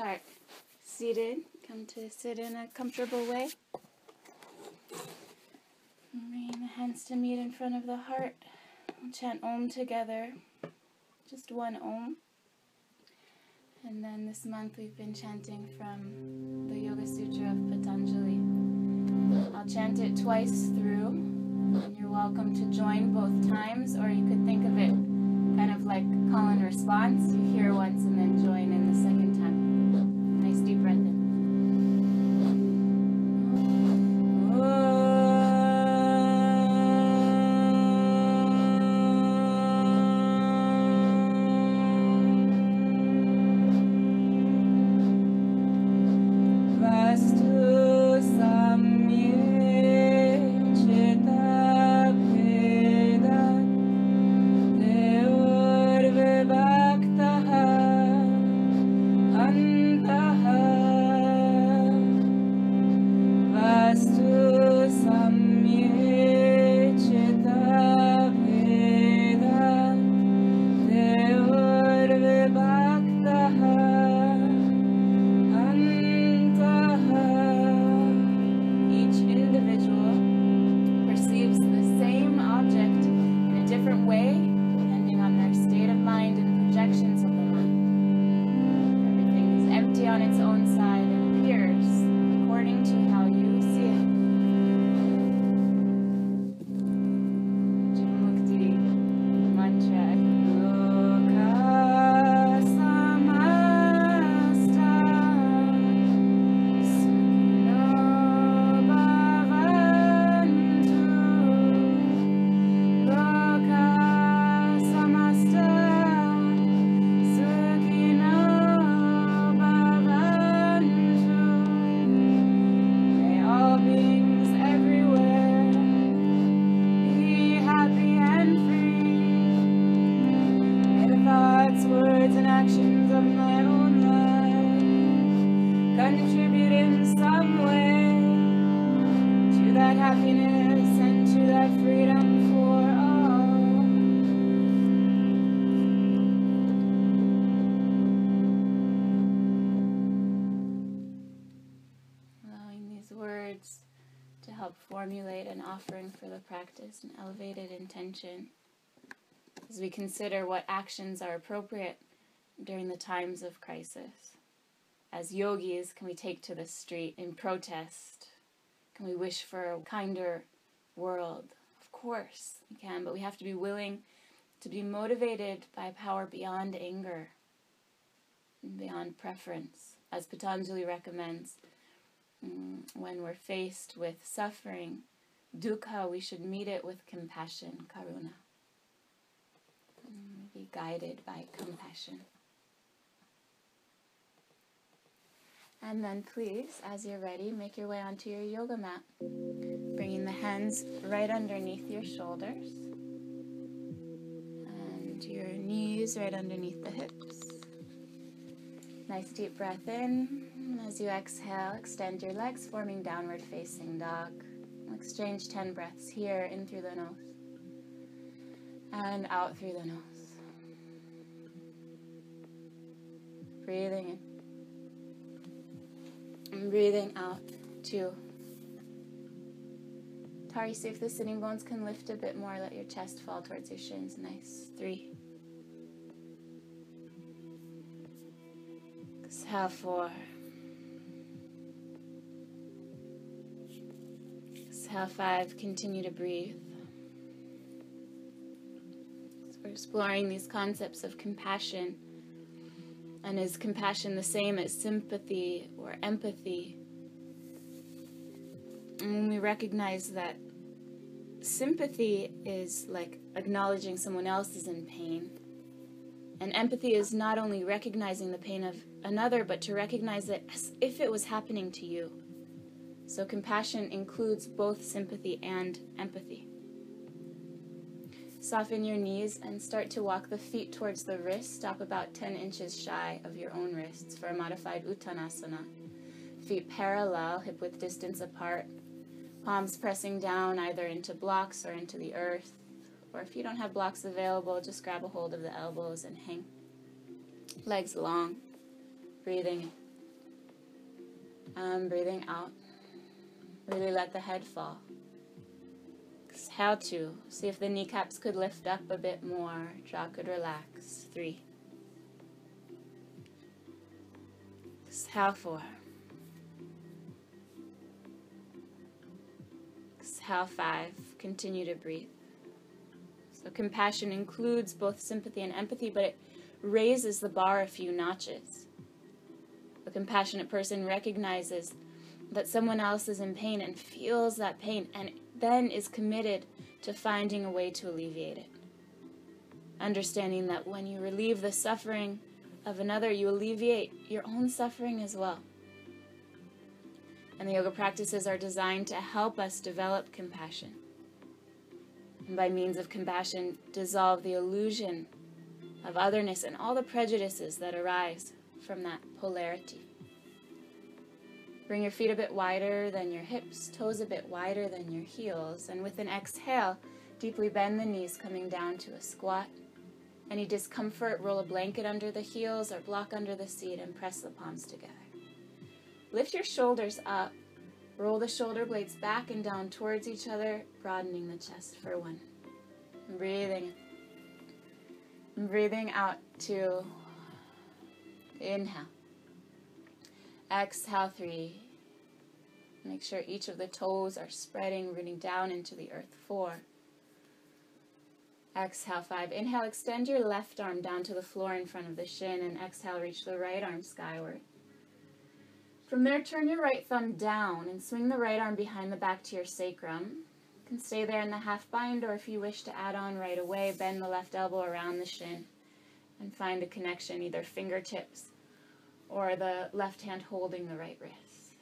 start. Seated, come to sit in a comfortable way. Bring the hands to meet in front of the heart. We'll chant Om together, just one Om. And then this month we've been chanting from the Yoga Sutra of Patanjali. I'll chant it twice through, and you're welcome to join both times, or you could think of it kind of like call and response. You hear once and then join in the second time. Formulate an offering for the practice an elevated intention as we consider what actions are appropriate during the times of crisis. As yogis, can we take to the street in protest? Can we wish for a kinder world? Of course we can, but we have to be willing to be motivated by power beyond anger and beyond preference. As Patanjali recommends, mm, when we're faced with suffering, dukkha, we should meet it with compassion, karuna. Mm, Be guided by compassion. And then please, as you're ready, make your way onto your yoga mat, bringing the hands right underneath your shoulders and your knees right underneath the hips. Nice deep breath in. As you exhale, extend your legs, forming downward facing dog. Exchange 10 breaths here, in through the nose and out through the nose. Breathing in. And breathing out. Two. Tari, see if the sitting bones can lift a bit more. Let your chest fall towards your shins. Nice. Three. Exhale, four. Exhale, five. Continue to breathe. So we're exploring these concepts of compassion. And is compassion the same as sympathy or empathy? And we recognize that sympathy is like acknowledging someone else is in pain, and empathy is not only recognizing the pain of another, but to recognize it as if it was happening to you. So compassion includes both sympathy and empathy. Soften your knees and start to walk the feet towards the wrists. Stop about 10 inches shy of your own wrists for a modified Uttanasana. Feet parallel, hip width distance apart. Palms pressing down either into blocks or into the earth. Or if you don't have blocks available, just grab a hold of the elbows and hang. Legs long. Breathing. And breathing out. Really let the head fall. Exhale two. See if the kneecaps could lift up a bit more. Jaw could relax. Three. Exhale four. Exhale five. Continue to breathe. So compassion includes both sympathy and empathy, but it raises the bar a few notches. A compassionate person recognizes that someone else is in pain and feels that pain and then is committed to finding a way to alleviate it. Understanding that when you relieve the suffering of another, you alleviate your own suffering as well. And the yoga practices are designed to help us develop compassion. And by means of compassion, dissolve the illusion of otherness and all the prejudices that arise from that polarity. Bring your feet a bit wider than your hips, toes a bit wider than your heels, and with an exhale, deeply bend the knees, coming down to a squat. Any discomfort, roll a blanket under the heels or block under the seat and press the palms together. Lift your shoulders up, roll the shoulder blades back and down towards each other, broadening the chest for one. Breathing. Breathing out to inhale. Exhale three. Make sure each of the toes are spreading, rooting down into the earth. Four. Exhale five. Inhale, extend your left arm down to the floor in front of the shin, and exhale, reach the right arm skyward. From there, turn your right thumb down and swing the right arm behind the back to your sacrum. You can stay there in the half bind, or if you wish to add on right away, bend the left elbow around the shin and find a connection, either fingertips or the left hand holding the right wrist.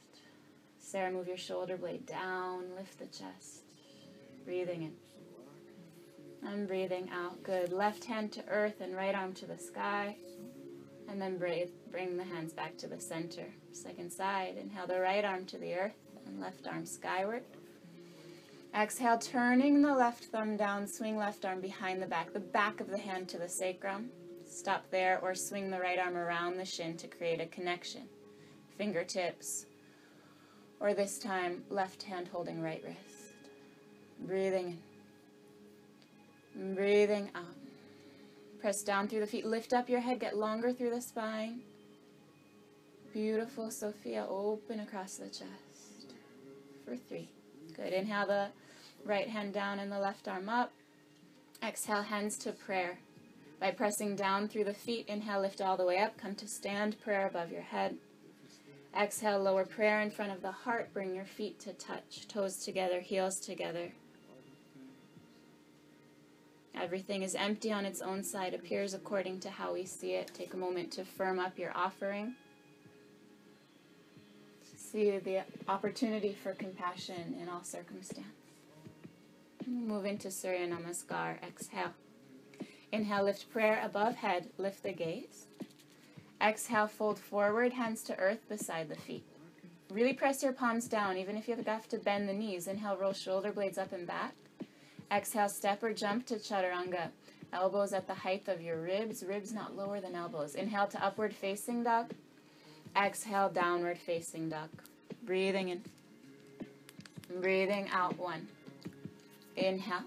Sarah, move your shoulder blade down, lift the chest. Breathing in. And breathing out. Good. Left hand to earth and right arm to the sky. And then breathe, bring the hands back to the center. Second side. Inhale the right arm to the earth and left arm skyward. Exhale, turning the left thumb down, swing left arm behind the back, the back of the hand to the sacrum. Stop there or swing the right arm around the shin to create a connection. Fingertips, or this time, left hand holding right wrist. Breathing in. Breathing out. Press down through the feet. Lift up your head. Get longer through the spine. Beautiful, Sophia. Open across the chest. For three. Good. Inhale the right hand down and the left arm up. Exhale, hands to prayer. By pressing down through the feet, inhale, lift all the way up. Come to stand prayer above your head. Exhale, lower prayer in front of the heart. Bring your feet to touch, toes together, heels together. Everything is empty on its own side, appears according to how we see it. Take a moment to firm up your offering. See the opportunity for compassion in all circumstance. Move into Surya Namaskar. Exhale. Inhale, lift prayer above head, lift the gaze. Exhale, fold forward, hands to earth beside the feet. Really press your palms down, even if you have to bend the knees. Inhale, roll shoulder blades up and back. Exhale, step or jump to chaturanga. Elbows at the height of your ribs, ribs not lower than elbows. Inhale to upward facing dog. Exhale, downward facing dog. Breathing in. Breathing out one. Inhale.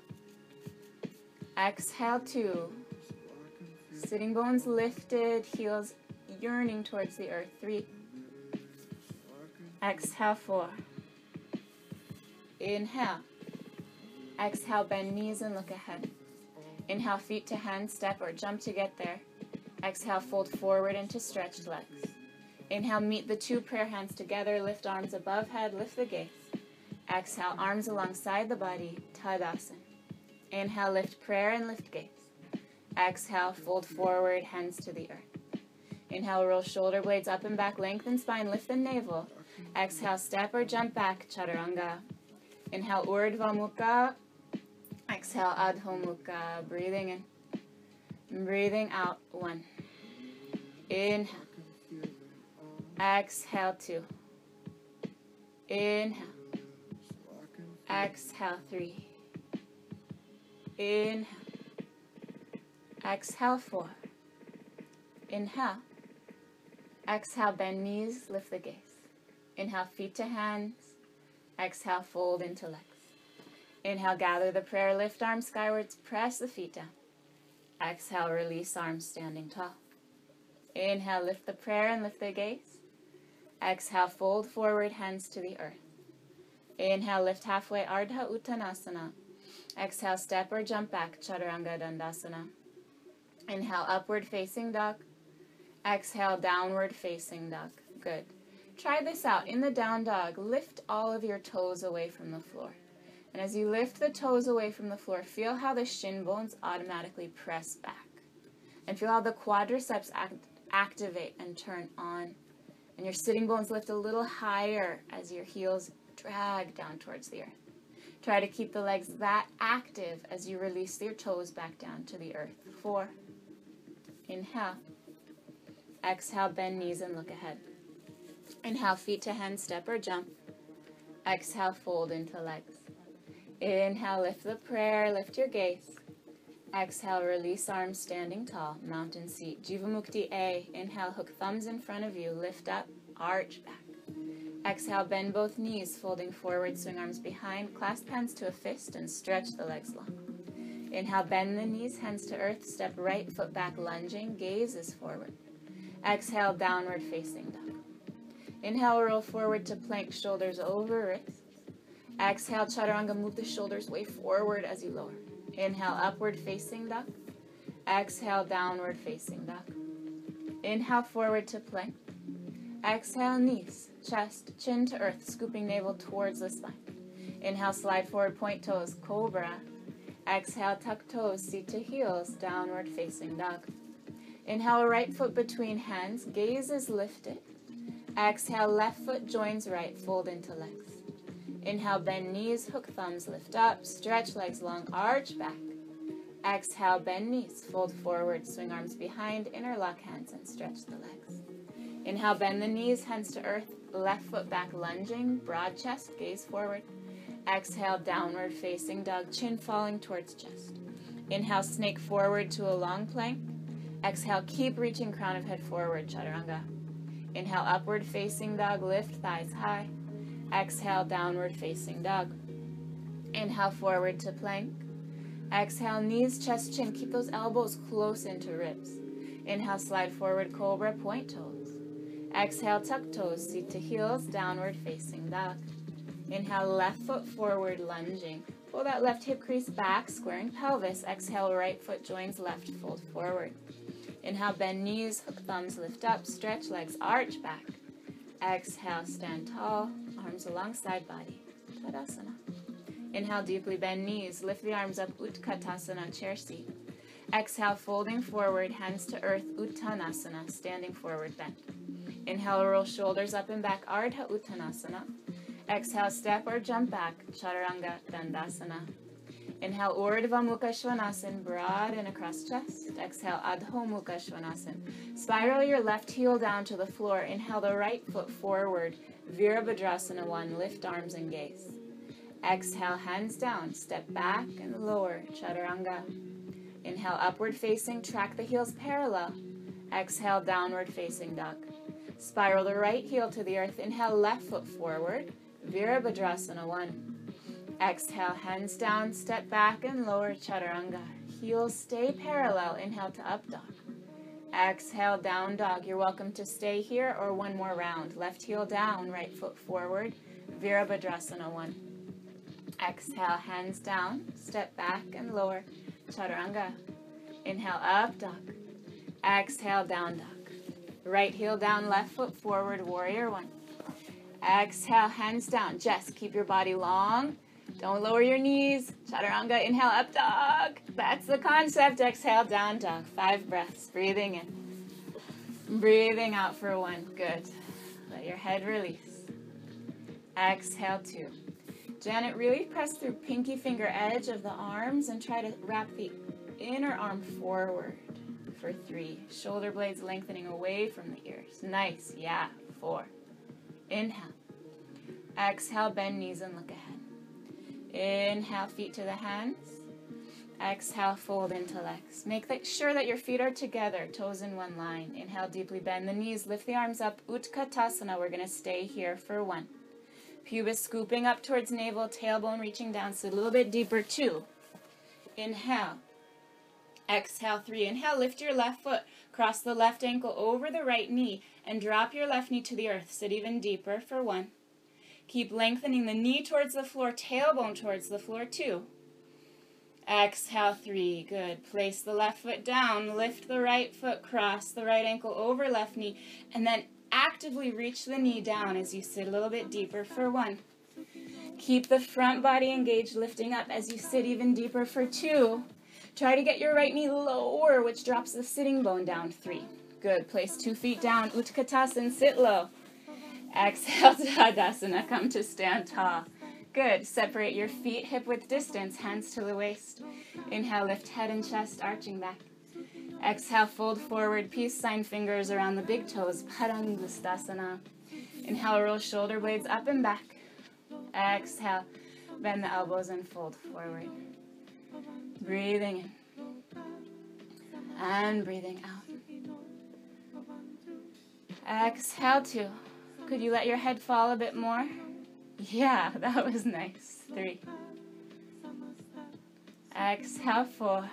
Exhale, two. Sitting bones lifted, heels yearning towards the earth. Three. Exhale, four. Inhale. Exhale, bend knees and look ahead. Inhale, feet to hand, step or jump to get there. Exhale, fold forward into stretched legs. Inhale, meet the two prayer hands together, lift arms above head, lift the gaze. Exhale, arms alongside the body, Tadasana. Inhale, lift prayer and lift gaze. Exhale, fold forward, hands to the earth. Inhale, roll shoulder blades up and back, lengthen spine, lift the navel. Exhale, step or jump back, chaturanga. Inhale, urdhva mukha. Exhale, adho mukha. Breathing in. Breathing out, one. Inhale. Exhale, two. Inhale. Exhale, three. Inhale. Exhale, four. Inhale. Exhale, bend knees, lift the gaze. Inhale, feet to hands. Exhale, fold into legs. Inhale, gather the prayer, lift arms skywards, press the feet down. Exhale, release arms standing tall. Inhale, lift the prayer and lift the gaze. Exhale, fold forward, hands to the earth. Inhale, lift halfway, Ardha Uttanasana. Exhale, step or jump back, Chaturanga Dandasana. Inhale, upward facing dog. Exhale, downward facing dog. Good. Try this out. In the down dog, lift all of your toes away from the floor. And as you lift the toes away from the floor, feel how the shin bones automatically press back. And feel how the quadriceps act- activate and turn on. And your sitting bones lift a little higher as your heels drag down towards the earth. Try to keep the legs that active as you release your toes back down to the earth. Four. Inhale. Exhale, bend knees and look ahead. Inhale, feet to hand step or jump. Exhale, fold into legs. Inhale, lift the prayer, lift your gaze. Exhale, release arms standing tall, mountain seat. Jivamukti A. Inhale, hook thumbs in front of you, lift up, arch back. Exhale, bend both knees, folding forward, swing arms behind, clasp hands to a fist, and stretch the legs long. Inhale, bend the knees, hands to earth, step right foot back, lunging, gaze is forward. Exhale, downward facing dog. Inhale, roll forward to plank, shoulders over wrists. Exhale, chaturanga, move the shoulders way forward as you lower. Inhale, upward facing duck. Exhale, downward facing duck. Inhale, forward to plank. Exhale, knees, chest, chin to earth, scooping navel towards the spine. Inhale, slide forward, point toes, cobra. Exhale, tuck toes, seat to heels, downward facing dog. Inhale, right foot between hands, gaze is lifted. Exhale, left foot joins right, fold into legs. Inhale, bend knees, hook thumbs, lift up, stretch legs long, arch back. Exhale, bend knees, fold forward, swing arms behind, interlock hands, and stretch the legs. Inhale, bend the knees, hands to earth, left foot back, lunging, broad chest, gaze forward. Exhale, downward facing dog, chin falling towards chest. Inhale, snake forward to a long plank. Exhale, keep reaching crown of head forward, chaturanga. Inhale, upward facing dog, lift thighs high. Exhale, downward facing dog. Inhale, forward to plank. Exhale, knees, chest, chin. Keep those elbows close into ribs. Inhale, slide forward, cobra, point toes. Exhale, tuck toes, seat to heels, downward facing dog. Inhale, left foot forward, lunging. Pull that left hip crease back, squaring pelvis. Exhale, right foot joins left, fold forward. Inhale, bend knees, hook thumbs, lift up, stretch legs, arch back. Exhale, stand tall, arms alongside body. Tadasana. Inhale, deeply bend knees, lift the arms up, Utkatasana, chair seat. Exhale, folding forward, hands to earth, Uttanasana, standing forward bend. Inhale, roll shoulders up and back, Ardha Uttanasana. Exhale, step or jump back, Chaturanga Dandasana. Inhale, Urdhva Mukha Svanasana, broad and across chest. Exhale, Adho Mukha Svanasana. Spiral your left heel down to the floor. Inhale the right foot forward. Virabhadrasana 1, lift arms and gaze. Exhale, hands down, step back and lower, Chaturanga. Inhale, upward facing, track the heels parallel. Exhale, downward facing dog. Spiral the right heel to the earth. Inhale, left foot forward. Virabhadrasana 1. Exhale, hands down, step back and lower chaturanga. Heels stay parallel. Inhale to up dog. Exhale, down dog. You're welcome to stay here or one more round. Left heel down, right foot forward. Virabhadrasana 1. Exhale, hands down, step back and lower. Chaturanga. Inhale, up dog. Exhale, down dog. Right heel down, left foot forward, warrior one. Exhale, hands down. Just keep your body long. Don't lower your knees. Chaturanga, inhale, up dog. That's the concept. Exhale, down dog. Five breaths. Breathing in. Breathing out for one. Good. Let your head release. Exhale, two. Janet, really press through pinky finger edge of the arms and try to wrap the inner arm forward for three. Shoulder blades lengthening away from the ears. Nice. Yeah. Four. Inhale. Exhale, bend knees and look ahead. Inhale, feet to the hands. Exhale, fold into legs. Make sure that your feet are together, toes in one line. Inhale, deeply bend the knees, lift the arms up. Utkatasana, we're going to stay here for one. Pubis scooping up towards navel, tailbone reaching down, so a little bit deeper, two. Inhale. Exhale, three. Inhale, lift your left foot, cross the left ankle over the right knee, and drop your left knee to the earth. Sit even deeper for one. Keep lengthening the knee towards the floor, tailbone towards the floor, two. Exhale, three. Good. Place the left foot down, lift the right foot, cross the right ankle over left knee, and then actively reach the knee down as you sit a little bit deeper for one. Keep the front body engaged, lifting up as you sit even deeper for two. Try to get your right knee lower, which drops the sitting bone down, three. Good. Place two feet down, Utkatasana, sit low. Exhale, Tadasana, come to stand tall. Good. Separate your feet hip width distance, hands to the waist. Inhale, lift head and chest, arching back. Exhale, fold forward, peace sign fingers around the big toes, Padangustasana. Inhale, roll shoulder blades up and back. Exhale, bend the elbows and fold forward. Breathing in. And breathing out. Exhale, two. Could you let your head fall a bit more? Yeah, that was nice. Three. Exhale, four.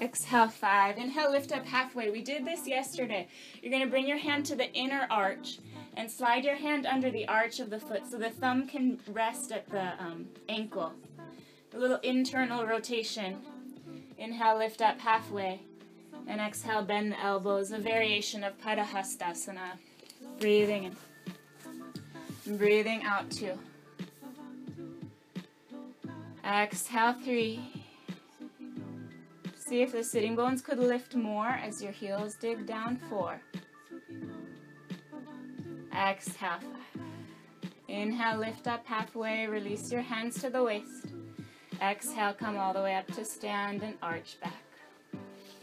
Exhale, five. Inhale, lift up halfway. We did this yesterday. You're going to bring your hand to the inner arch and slide your hand under the arch of the foot so the thumb can rest at the um, ankle. A little internal rotation. Inhale, lift up halfway. And exhale, bend the elbows. A variation of Padahastasana. Breathing in. And Breathing out two. Exhale three. See if the sitting bones could lift more as your heels dig down four. Exhale five. Inhale, lift up halfway, release your hands to the waist. Exhale, come all the way up to stand and arch back.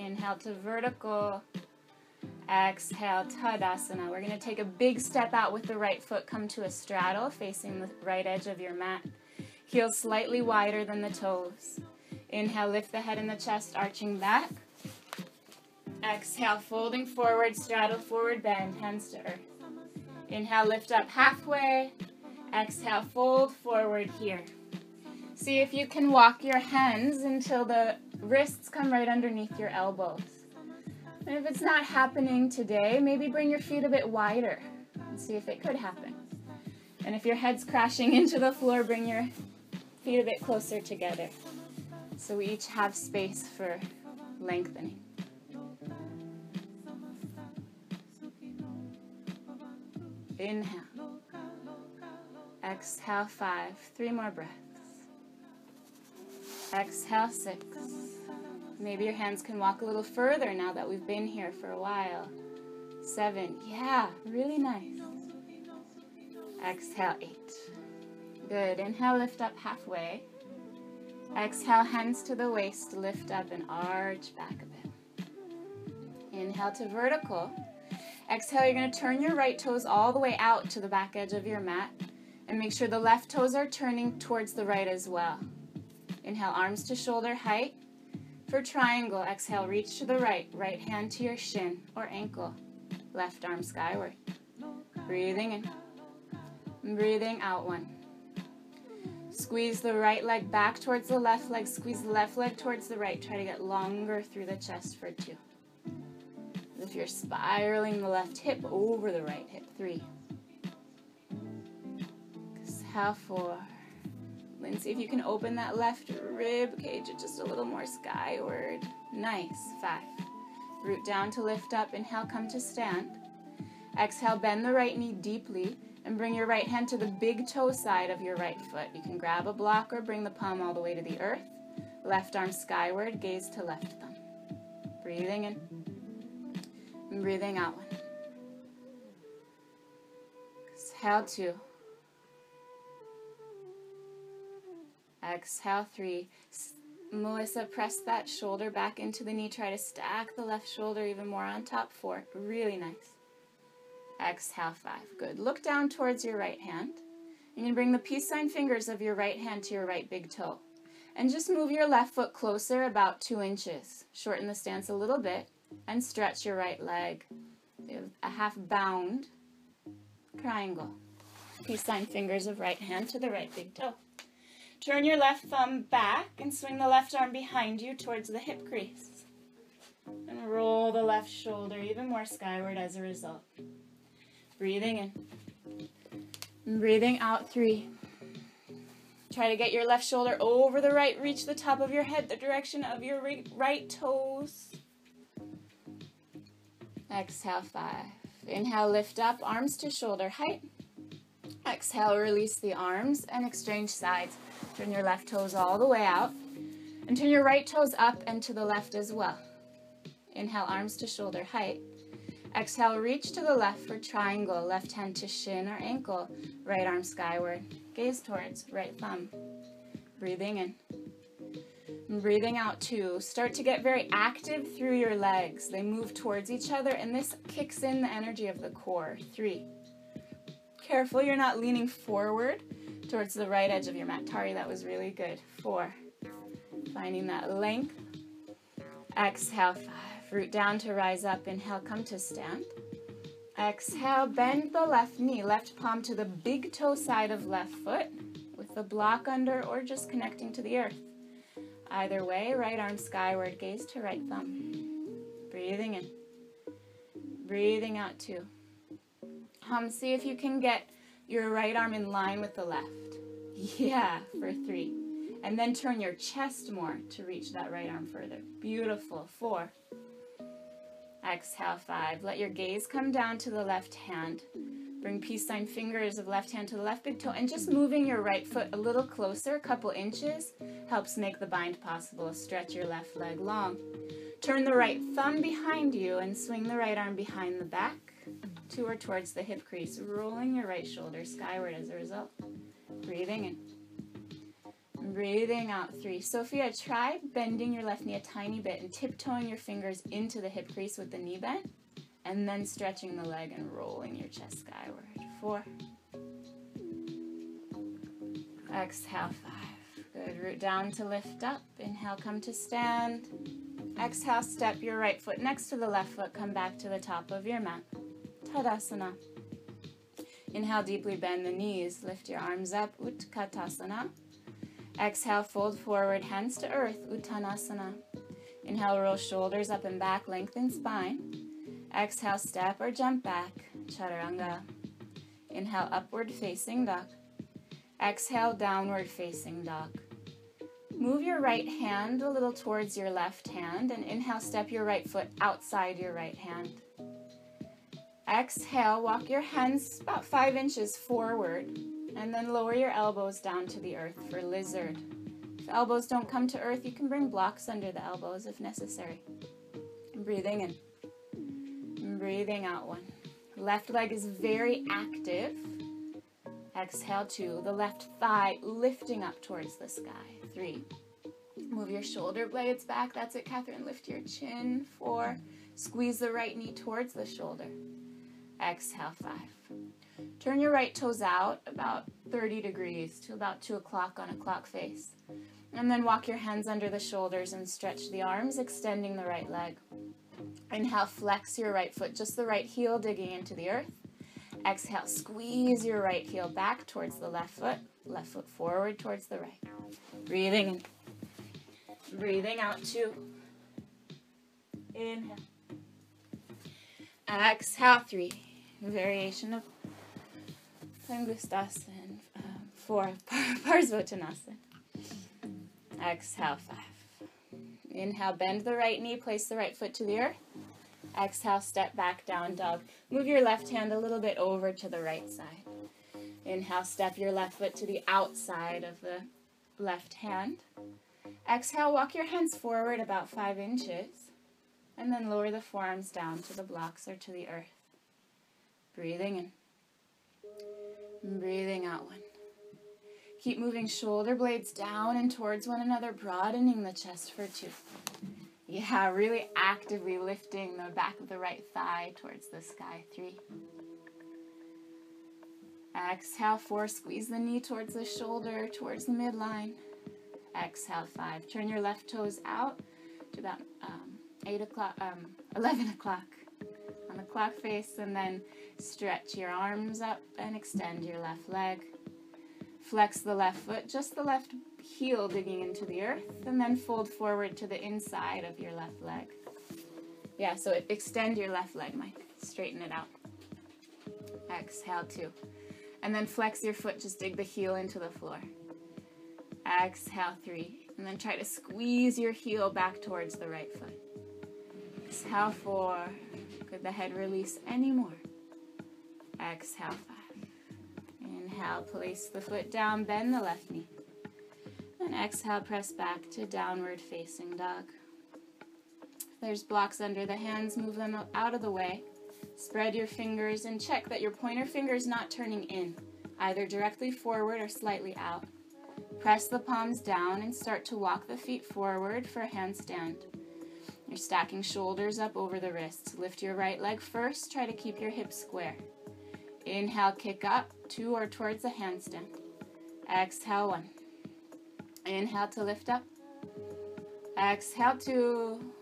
Inhale to vertical. Exhale, Tadasana. We're going to take a big step out with the right foot. Come to a straddle facing the right edge of your mat. Heels slightly wider than the toes. Inhale, lift the head and the chest, arching back. Exhale, folding forward, straddle forward, bend, hands to earth. Inhale, lift up halfway. Exhale, fold forward here. See if you can walk your hands until the wrists come right underneath your elbows. And if it's not happening today, maybe bring your feet a bit wider and see if it could happen. And if your head's crashing into the floor, bring your feet a bit closer together. So we each have space for lengthening. Inhale. Exhale, five. Three more breaths. Exhale, six. Maybe your hands can walk a little further now that we've been here for a while. Seven. Yeah, really nice. Exhale, eight. Good. Inhale, lift up halfway. Exhale, hands to the waist, lift up and arch back a bit. Inhale to vertical. Exhale, you're going to turn your right toes all the way out to the back edge of your mat and make sure the left toes are turning towards the right as well. Inhale, arms to shoulder height. For triangle, exhale, reach to the right. Right hand to your shin or ankle. Left arm skyward. Breathing in. Breathing out one. Squeeze the right leg back towards the left leg. Squeeze the left leg towards the right. Try to get longer through the chest for two. If you're spiraling the left hip over the right hip. Three. Exhale, four. See if you can open that left rib cage just a little more skyward. Nice. Five. Root down to lift up. Inhale, come to stand. Exhale, bend the right knee deeply and bring your right hand to the big toe side of your right foot. You can grab a block or bring the palm all the way to the earth. Left arm skyward, gaze to left thumb. Breathing in and breathing out. Exhale, two. Exhale, three. Melissa, press that shoulder back into the knee. Try to stack the left shoulder even more on top. Four. Really nice. Exhale, five. Good. Look down towards your right hand. You can bring the peace sign fingers of your right hand to your right big toe. And just move your left foot closer about two inches. Shorten the stance a little bit and stretch your right leg. A half bound triangle. Peace sign fingers of right hand to the right big toe. Turn your left thumb back and swing the left arm behind you towards the hip crease. And roll the left shoulder even more skyward as a result. Breathing in. And breathing out three. Try to get your left shoulder over the right. Reach the top of your head, the direction of your right toes. Exhale, five. Inhale, lift up, arms to shoulder height. Exhale, release the arms and exchange sides. Turn your left toes all the way out. And turn your right toes up and to the left as well. Inhale, arms to shoulder height. Exhale, reach to the left for triangle. Left hand to shin or ankle. Right arm skyward. Gaze towards right thumb. Breathing in. And breathing out two. Start to get very active through your legs. They move towards each other, and this kicks in the energy of the core. Three. Careful, you're not leaning forward towards the right edge of your mat. Tari, that was really good. Four. Finding that length. Exhale, five. Root down to rise up. Inhale, come to stand. Exhale, bend the left knee, left palm to the big toe side of left foot with the block under or just connecting to the earth. Either way, right arm skyward, gaze to right thumb. Breathing in. Breathing out two. Um, see if you can get your right arm in line with the left. Yeah, for three. And then turn your chest more to reach that right arm further. Beautiful. Four. Exhale, five. Let your gaze come down to the left hand. Bring peace sign fingers of left hand to the left big toe. And just moving your right foot a little closer, a couple inches, helps make the bind possible. Stretch your left leg long. Turn the right thumb behind you and swing the right arm behind the back to or towards the hip crease, rolling your right shoulder skyward as a result. Breathing in. Breathing out three. Sophia, try bending your left knee a tiny bit and tiptoeing your fingers into the hip crease with the knee bent, and then stretching the leg and rolling your chest skyward. Four. Exhale, five. Good. Root down to lift up. Inhale, come to stand. Exhale, step your right foot next to the left foot. Come back to the top of your mat. Tadasana. Inhale, deeply bend the knees. Lift your arms up. Utkatasana. Exhale, fold forward, hands to earth, Uttanasana. Inhale, roll shoulders up and back, lengthen spine. Exhale, step or jump back, Chaturanga. Inhale, upward facing dog. Exhale, downward facing dog. Move your right hand a little towards your left hand and inhale, step your right foot outside your right hand. Exhale, walk your hands about five inches forward and then lower your elbows down to the earth for lizard. If elbows don't come to earth, you can bring blocks under the elbows if necessary. And breathing in. And breathing out one. Left leg is very active. Exhale two. The left thigh lifting up towards the sky. Three. Move your shoulder blades back. That's it, Catherine. Lift your chin. Four. Squeeze the right knee towards the shoulder. Exhale, five. Turn your right toes out about 30 degrees to about 2 o'clock on a clock face. And then walk your hands under the shoulders and stretch the arms, extending the right leg. Inhale, flex your right foot, just the right heel digging into the earth. Exhale, squeeze your right heel back towards the left foot, left foot forward towards the right. Breathing in. Breathing out two. Inhale. Exhale, three. Variation of Pangustasana. Um, four. Parsvottanasana. Exhale, five. Inhale, bend the right knee, place the right foot to the earth. Exhale, step back, down dog. Move your left hand a little bit over to the right side. Inhale, step your left foot to the outside of the left hand. Exhale, walk your hands forward about five inches. And then lower the forearms down to the blocks or to the earth. Breathing in. And breathing out one. Keep moving shoulder blades down and towards one another, broadening the chest for two. Yeah, really actively lifting the back of the right thigh towards the sky. Three. Exhale, four. Squeeze the knee towards the shoulder, towards the midline. Exhale, five. Turn your left toes out to about um, eight o'clock, um, 11 o'clock the clock face, and then stretch your arms up and extend your left leg. Flex the left foot, just the left heel digging into the earth, and then fold forward to the inside of your left leg. Yeah, so extend your left leg, Mike. Straighten it out. Exhale, two. And then flex your foot, just dig the heel into the floor. Exhale, three. And then try to squeeze your heel back towards the right foot. Exhale, four. Could the head release any more? Exhale, five. Inhale, place the foot down, bend the left knee. And exhale, press back to downward facing dog. If there's blocks under the hands, move them out of the way. Spread your fingers and check that your pointer finger is not turning in, either directly forward or slightly out. Press the palms down and start to walk the feet forward for a handstand. You're stacking shoulders up over the wrists. Lift your right leg first. Try to keep your hips square. Inhale, kick up, two or towards a handstand. Exhale, one. Inhale to lift up. Exhale, two.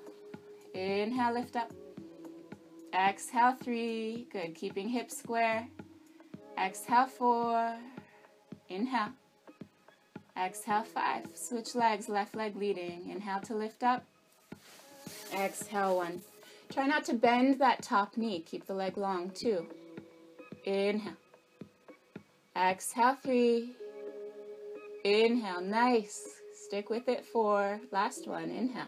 Inhale, lift up. Exhale, three. Good. Keeping hips square. Exhale, four. Inhale. Exhale, five. Switch legs, left leg leading. Inhale to lift up. Exhale, one. Try not to bend that top knee. Keep the leg long, two. Inhale. Exhale, three. Inhale, nice. Stick with it, four. Last one, inhale.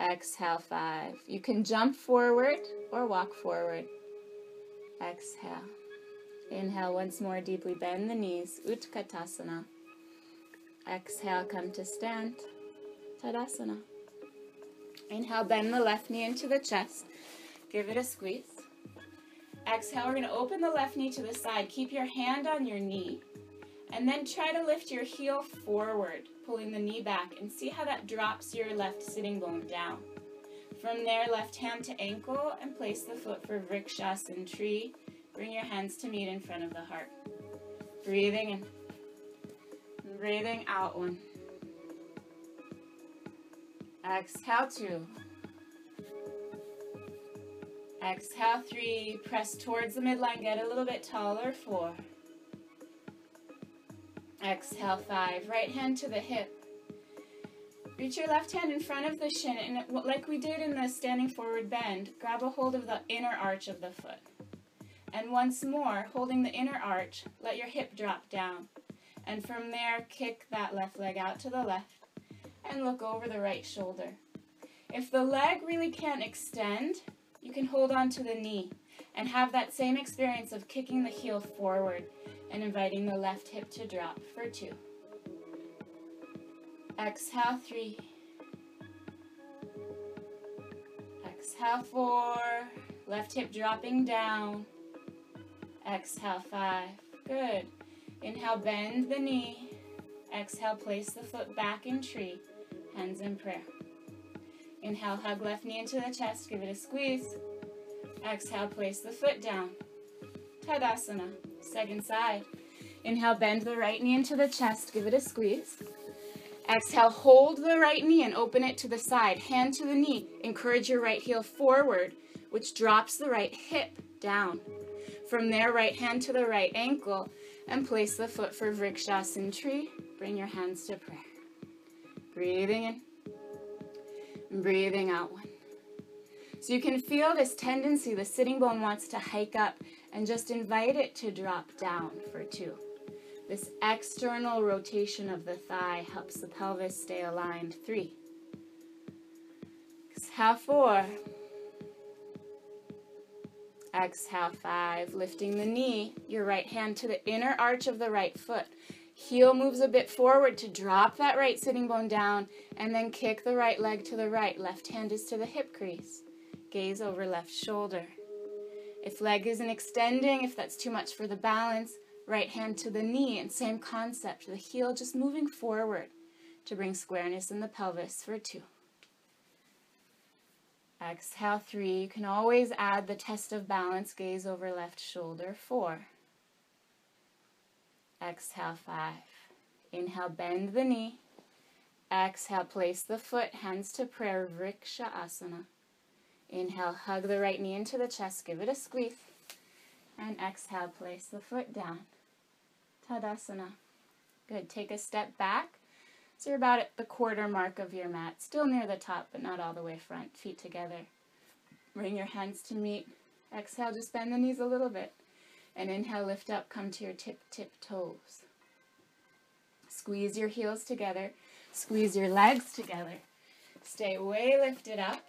Exhale, five. You can jump forward or walk forward. Exhale. Inhale once more, deeply bend the knees. Utkatasana. Exhale, come to stand. Tadasana. Inhale, bend the left knee into the chest. Give it a squeeze. Exhale, we're going to open the left knee to the side. Keep your hand on your knee. And then try to lift your heel forward, pulling the knee back, and see how that drops your left sitting bone down. From there, left hand to ankle, and place the foot for Vrikshasana tree. Bring your hands to meet in front of the heart. Breathing in. Breathing out one. Exhale two. Exhale three. Press towards the midline. Get a little bit taller. Four. Exhale five. Right hand to the hip. Reach your left hand in front of the shin, and like we did in the standing forward bend, grab a hold of the inner arch of the foot. And once more, holding the inner arch, let your hip drop down. And from there, kick that left leg out to the left and look over the right shoulder. If the leg really can't extend, you can hold on to the knee and have that same experience of kicking the heel forward and inviting the left hip to drop for two. Exhale, three. Exhale, four. Left hip dropping down. Exhale, five. Good. Inhale, bend the knee. Exhale, place the foot back in tree. Hands in prayer. Inhale, hug left knee into the chest. Give it a squeeze. Exhale, place the foot down. Tadasana. Second side. Inhale, bend the right knee into the chest. Give it a squeeze. Exhale, hold the right knee and open it to the side. Hand to the knee. Encourage your right heel forward, which drops the right hip down. From there, right hand to the right ankle and place the foot for Vrikshasana tree. Bring your hands to prayer. Breathing in, breathing out one. So you can feel this tendency, the sitting bone wants to hike up and just invite it to drop down for two. This external rotation of the thigh helps the pelvis stay aligned. Three. Exhale, four. Exhale, five. Lifting the knee, your right hand to the inner arch of the right foot. Heel moves a bit forward to drop that right sitting bone down and then kick the right leg to the right. Left hand is to the hip crease. Gaze over left shoulder. If leg isn't extending, if that's too much for the balance, right hand to the knee and same concept. The heel just moving forward to bring squareness in the pelvis for two. Exhale, three. You can always add the test of balance, gaze over left shoulder, four. Exhale, five. Inhale, bend the knee. Exhale, place the foot, hands to prayer, Vriksha Asana. Inhale, hug the right knee into the chest, give it a squeeze. And exhale, place the foot down. Tadasana. Good. Take a step back. So you're about at the quarter mark of your mat, still near the top, but not all the way front. Feet together. Bring your hands to meet. Exhale, just bend the knees a little bit. And inhale, lift up, come to your tip, tip toes. Squeeze your heels together. Squeeze your legs together. Stay way lifted up.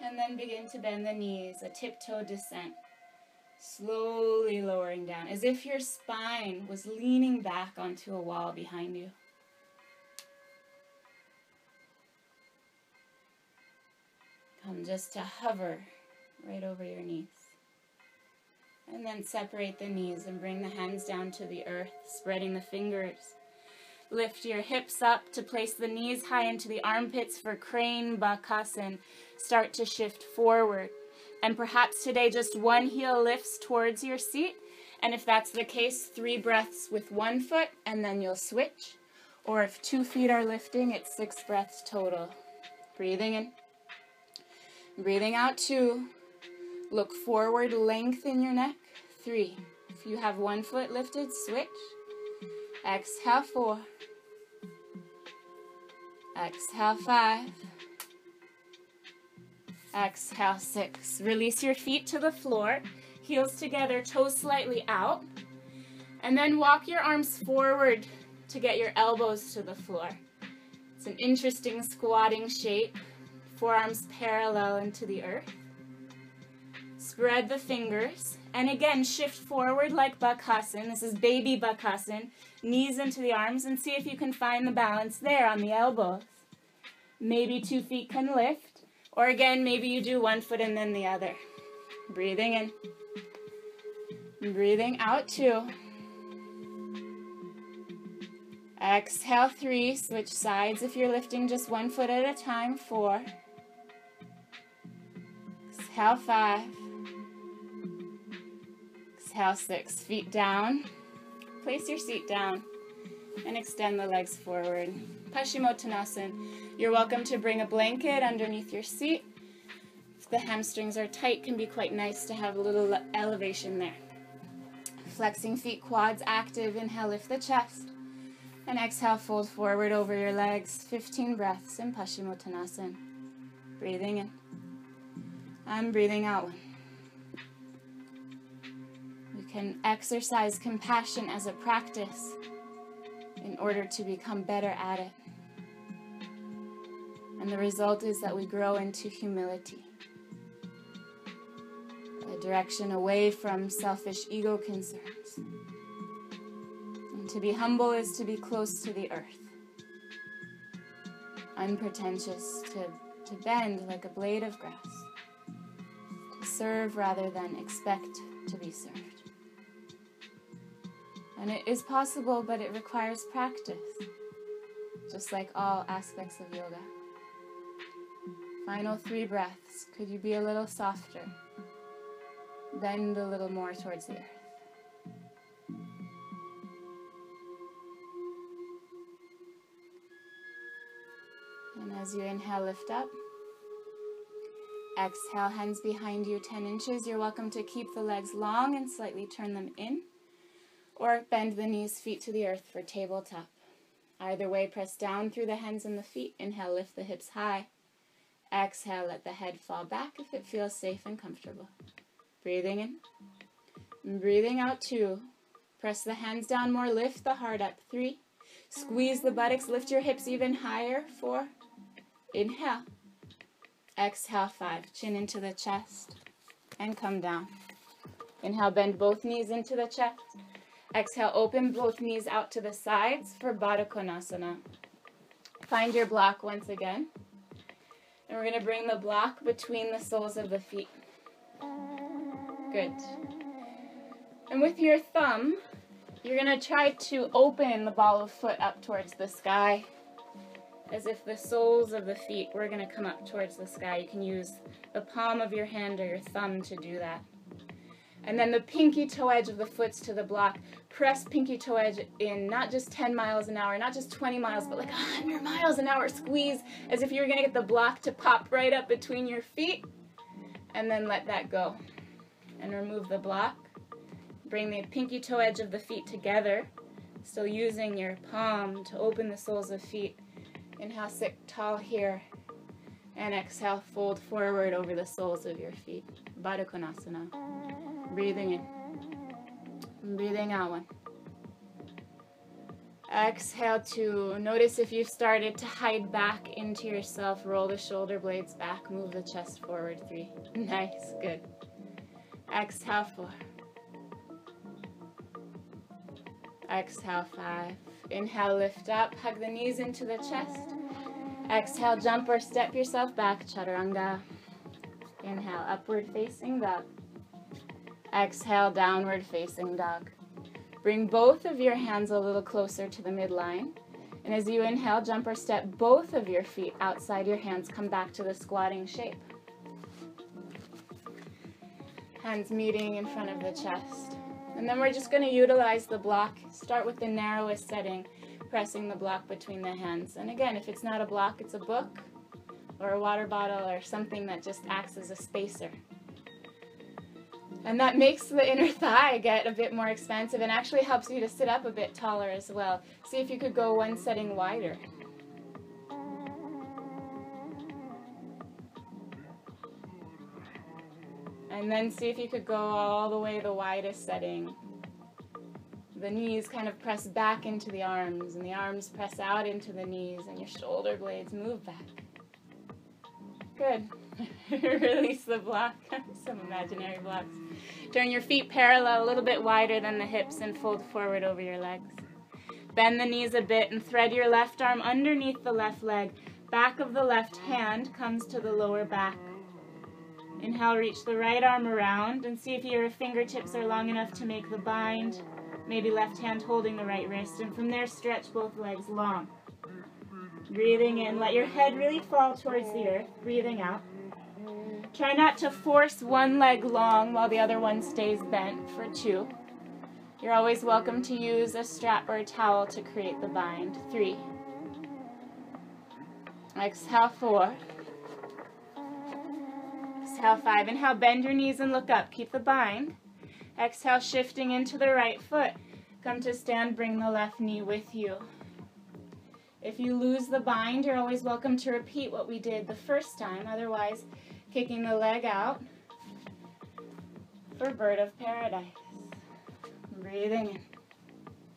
And then begin to bend the knees, a tiptoe descent. Slowly lowering down, as if your spine was leaning back onto a wall behind you. Come just to hover right over your knees. And then separate the knees and bring the hands down to the earth, spreading the fingers. Lift your hips up to place the knees high into the armpits for crane bakasana. Start to shift forward. And perhaps today just one heel lifts towards your seat. And if that's the case, three breaths with one foot and then you'll switch. Or if two feet are lifting, it's six breaths total. Breathing in. Breathing out two. Look forward, lengthen your neck. Three. If you have one foot lifted, switch. Exhale, four. Exhale, five. Exhale, six. Release your feet to the floor, heels together, toes slightly out. And then walk your arms forward to get your elbows to the floor. It's an interesting squatting shape. Forearms parallel into the earth. Spread the fingers. And again, shift forward like Bakasana. This is baby Bakasana. Knees into the arms and see if you can find the balance there on the elbows. Maybe two feet can lift. Or again, maybe you do one foot and then the other. Breathing in. Breathing out two. Exhale three. Switch sides if you're lifting just one foot at a time. Four. Exhale five. Exhale six. Feet down. Place your seat down and extend the legs forward. Paschimottanasana. You're welcome to bring a blanket underneath your seat. If the hamstrings are tight, can be quite nice to have a little elevation there. Flexing feet, quads active. Inhale, lift the chest. And exhale, fold forward over your legs. 15 breaths in Paschimottanasana. Breathing in. I'm breathing out one. Can exercise compassion as a practice in order to become better at it. And the result is that we grow into humility, a direction away from selfish ego concerns. And to be humble is to be close to the earth, unpretentious, to, to bend like a blade of grass, to serve rather than expect to be served. And it is possible, but it requires practice, just like all aspects of yoga. Final three breaths. Could you be a little softer? Bend a little more towards the earth. And as you inhale, lift up. Exhale, hands behind you 10 inches. You're welcome to keep the legs long and slightly turn them in or bend the knees, feet to the earth for tabletop. Either way, press down through the hands and the feet. Inhale, lift the hips high. Exhale, let the head fall back if it feels safe and comfortable. Breathing in. And breathing out two. Press the hands down more, lift the heart up. Three. Squeeze the buttocks, lift your hips even higher. Four. Inhale. Exhale, five. Chin into the chest and come down. Inhale, bend both knees into the chest. Exhale, open both knees out to the sides for Baddha Konasana. Find your block once again. And we're going to bring the block between the soles of the feet. Good. And with your thumb, you're going to try to open the ball of foot up towards the sky as if the soles of the feet were going to come up towards the sky. You can use the palm of your hand or your thumb to do that. And then the pinky toe edge of the foot's to the block. Press pinky toe edge in not just 10 miles an hour, not just 20 miles, but like 100 miles an hour. Squeeze as if you were going to get the block to pop right up between your feet. And then let that go. And remove the block. Bring the pinky toe edge of the feet together. Still using your palm to open the soles of feet. Inhale, sit tall here. And exhale, fold forward over the soles of your feet. Baddha Konasana. Breathing in. Breathing out one. Exhale two. Notice if you've started to hide back into yourself. Roll the shoulder blades back. Move the chest forward. Three. Nice. Good. Exhale four. Exhale five. Inhale, lift up. Hug the knees into the chest. Exhale, jump or step yourself back. Chaturanga. Inhale, upward facing dog. Exhale, downward facing dog. Bring both of your hands a little closer to the midline. And as you inhale, jump or step both of your feet outside your hands. Come back to the squatting shape. Hands meeting in front of the chest. And then we're just going to utilize the block. Start with the narrowest setting, pressing the block between the hands. And again, if it's not a block, it's a book or a water bottle or something that just acts as a spacer. And that makes the inner thigh get a bit more expansive and actually helps you to sit up a bit taller as well. See if you could go one setting wider. And then see if you could go all the way the widest setting. The knees kind of press back into the arms, and the arms press out into the knees, and your shoulder blades move back. Good. Release the block, some imaginary blocks. Turn your feet parallel, a little bit wider than the hips, and fold forward over your legs. Bend the knees a bit and thread your left arm underneath the left leg. Back of the left hand comes to the lower back. Inhale, reach the right arm around and see if your fingertips are long enough to make the bind. Maybe left hand holding the right wrist. And from there, stretch both legs long. Breathing in, let your head really fall towards the earth. Breathing out. Try not to force one leg long while the other one stays bent for two. You're always welcome to use a strap or a towel to create the bind. Three. Exhale, four. Exhale, five. Inhale, bend your knees and look up. Keep the bind. Exhale, shifting into the right foot. Come to stand, bring the left knee with you. If you lose the bind, you're always welcome to repeat what we did the first time. Otherwise, kicking the leg out for bird of paradise. Breathing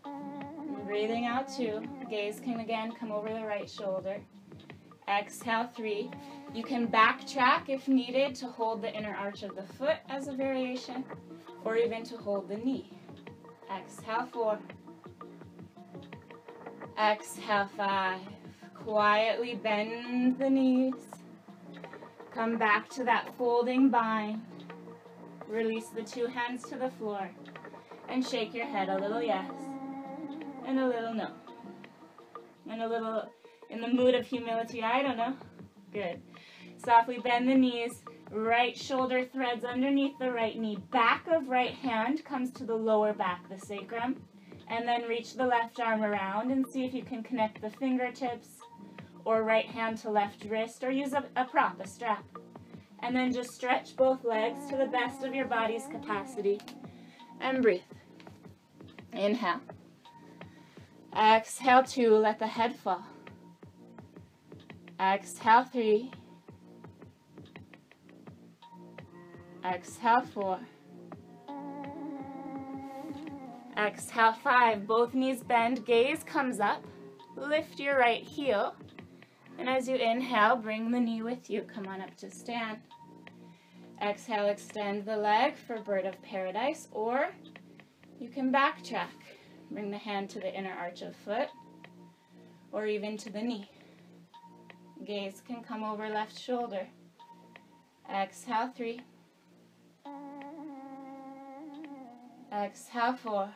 in. breathing out two. Gaze can again come over the right shoulder. Exhale three. You can backtrack if needed to hold the inner arch of the foot as a variation, or even to hold the knee. Exhale four. Exhale five. Quietly bend the knees. Come back to that folding bind. Release the two hands to the floor and shake your head a little yes and a little no. And a little in the mood of humility, I don't know. Good. Softly bend the knees. Right shoulder threads underneath the right knee. Back of right hand comes to the lower back, the sacrum. And then reach the left arm around and see if you can connect the fingertips or right hand to left wrist or use a, a prop, a strap. And then just stretch both legs to the best of your body's capacity and breathe. Inhale. Exhale two, let the head fall. Exhale three. Exhale four. Exhale five. Both knees bend, gaze comes up. Lift your right heel. And as you inhale, bring the knee with you. Come on up to stand. Exhale, extend the leg for bird of paradise, or you can backtrack. Bring the hand to the inner arch of foot, or even to the knee. Gaze can come over left shoulder. Exhale, three. Exhale, four.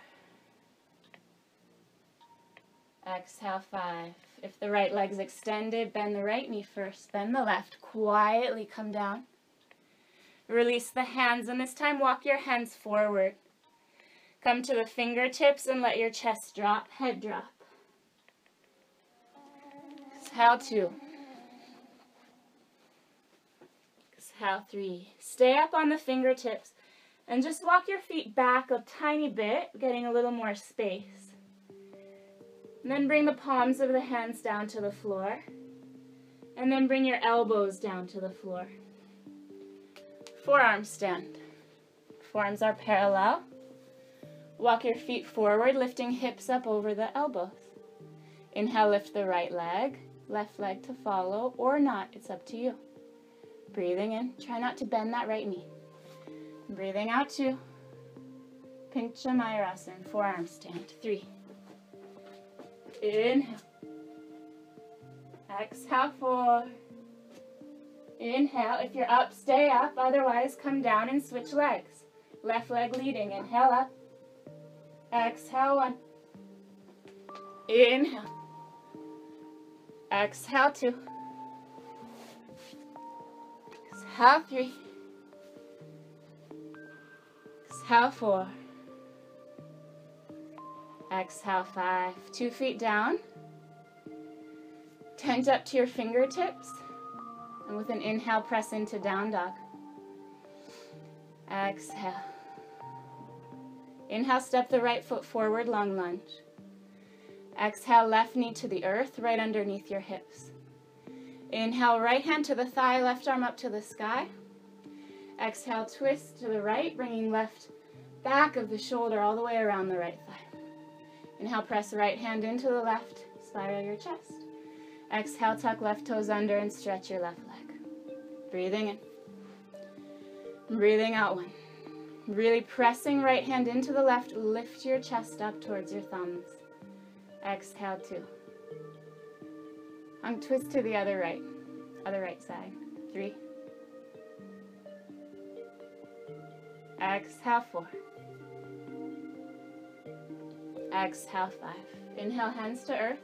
Exhale, five. If the right leg's extended, bend the right knee first, then the left. Quietly come down. Release the hands, and this time walk your hands forward. Come to the fingertips and let your chest drop, head drop. Exhale two. Exhale three. Stay up on the fingertips and just walk your feet back a tiny bit, getting a little more space. And then bring the palms of the hands down to the floor. And then bring your elbows down to the floor. Forearm stand. Forearms are parallel. Walk your feet forward, lifting hips up over the elbows. Inhale, lift the right leg, left leg to follow, or not, it's up to you. Breathing in, try not to bend that right knee. Breathing out two. Pincha Mayurasana, forearm stand, three. Inhale. Exhale, four. Inhale. If you're up, stay up. Otherwise, come down and switch legs. Left leg leading. Inhale up. Exhale, one. Inhale. Exhale, two. Exhale, three. Exhale, four. Exhale, five. Two feet down. Tent up to your fingertips. And with an inhale, press into down dog. Exhale. Inhale, step the right foot forward, long lunge. Exhale, left knee to the earth, right underneath your hips. Inhale, right hand to the thigh, left arm up to the sky. Exhale, twist to the right, bringing left back of the shoulder all the way around the right thigh. Inhale, press right hand into the left, spiral your chest. Exhale, tuck left toes under and stretch your left leg. Breathing in. Breathing out one. Really pressing right hand into the left, lift your chest up towards your thumbs. Exhale, two. And twist to the other right, other right side. Three. Exhale, four. Exhale, five. Inhale, hands to earth.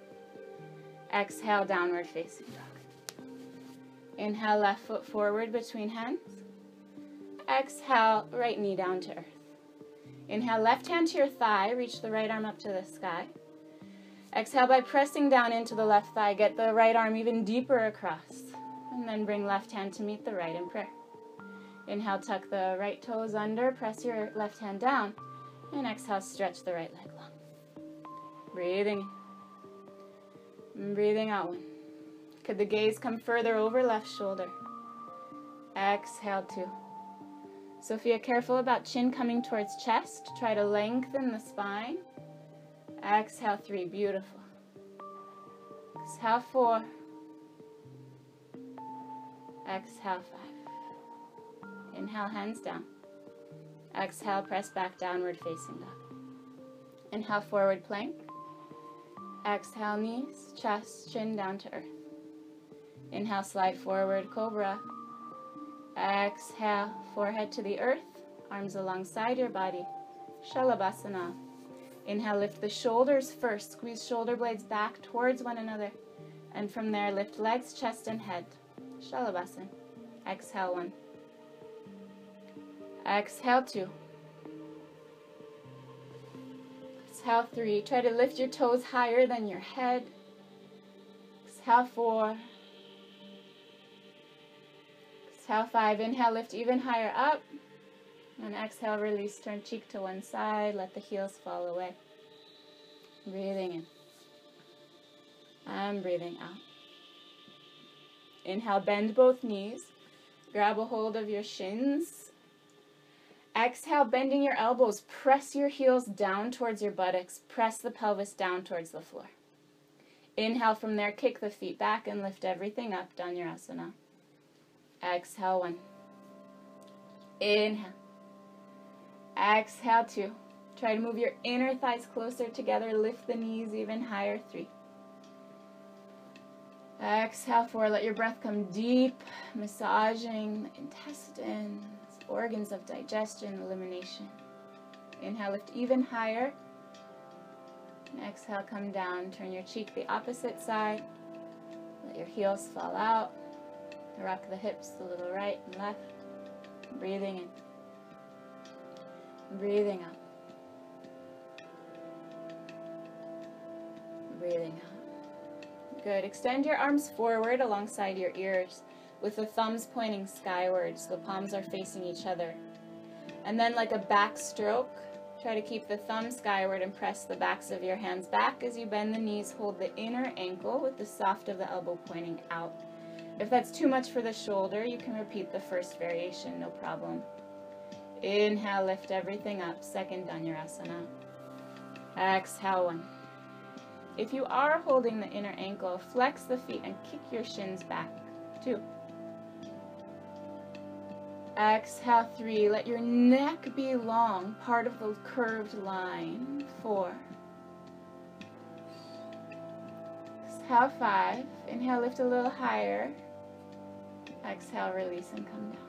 Exhale, downward facing dog. Inhale, left foot forward between hands. Exhale, right knee down to earth. Inhale, left hand to your thigh. Reach the right arm up to the sky. Exhale by pressing down into the left thigh. Get the right arm even deeper across. And then bring left hand to meet the right in prayer. Inhale, tuck the right toes under. Press your left hand down. And exhale, stretch the right leg. Breathing in. breathing out one. Could the gaze come further over left shoulder? Exhale, two. Sophia, careful about chin coming towards chest. Try to lengthen the spine. Exhale, three. Beautiful. Exhale, four. Exhale, five. Inhale, hands down. Exhale, press back downward facing dog. Inhale, forward plank. Exhale, knees, chest, chin down to earth. Inhale, slide forward, cobra. Exhale, forehead to the earth, arms alongside your body. Shalabhasana. Inhale, lift the shoulders first. Squeeze shoulder blades back towards one another. And from there, lift legs, chest, and head. Shalabhasana. Exhale, one. Exhale, two. Exhale, three. Try to lift your toes higher than your head. Exhale, four. Exhale, five. Inhale, lift even higher up. And exhale, release. Turn cheek to one side. Let the heels fall away. Breathing in. And breathing out. Inhale, bend both knees. Grab a hold of your shins. Exhale, bending your elbows. Press your heels down towards your buttocks. Press the pelvis down towards the floor. Inhale from there, kick the feet back and lift everything up, Dhanurasana. Exhale, one. Inhale. Exhale, two. Try to move your inner thighs closer together. Lift the knees even higher. Three. Exhale, four. Let your breath come deep, massaging the intestines, organs of digestion, elimination. Inhale, lift even higher. And exhale, come down. Turn your cheek the opposite side. Let your heels fall out. Rock the hips a little right and left. Breathing in. Breathing out. Breathing out. Good. Extend your arms forward alongside your ears with the thumbs pointing skywards. The palms are facing each other. And then, like a back stroke, try to keep the thumb skyward and press the backs of your hands back as you bend the knees. Hold the inner ankle with the soft of the elbow pointing out. If that's too much for the shoulder, you can repeat the first variation, no problem. Inhale, lift everything up. Second Dhanurasana. Exhale, one. If you are holding the inner ankle, flex the feet and kick your shins back. Two. Exhale, three. Let your neck be long, part of the curved line. Four. Exhale, five. Inhale, lift a little higher. Exhale, release and come down.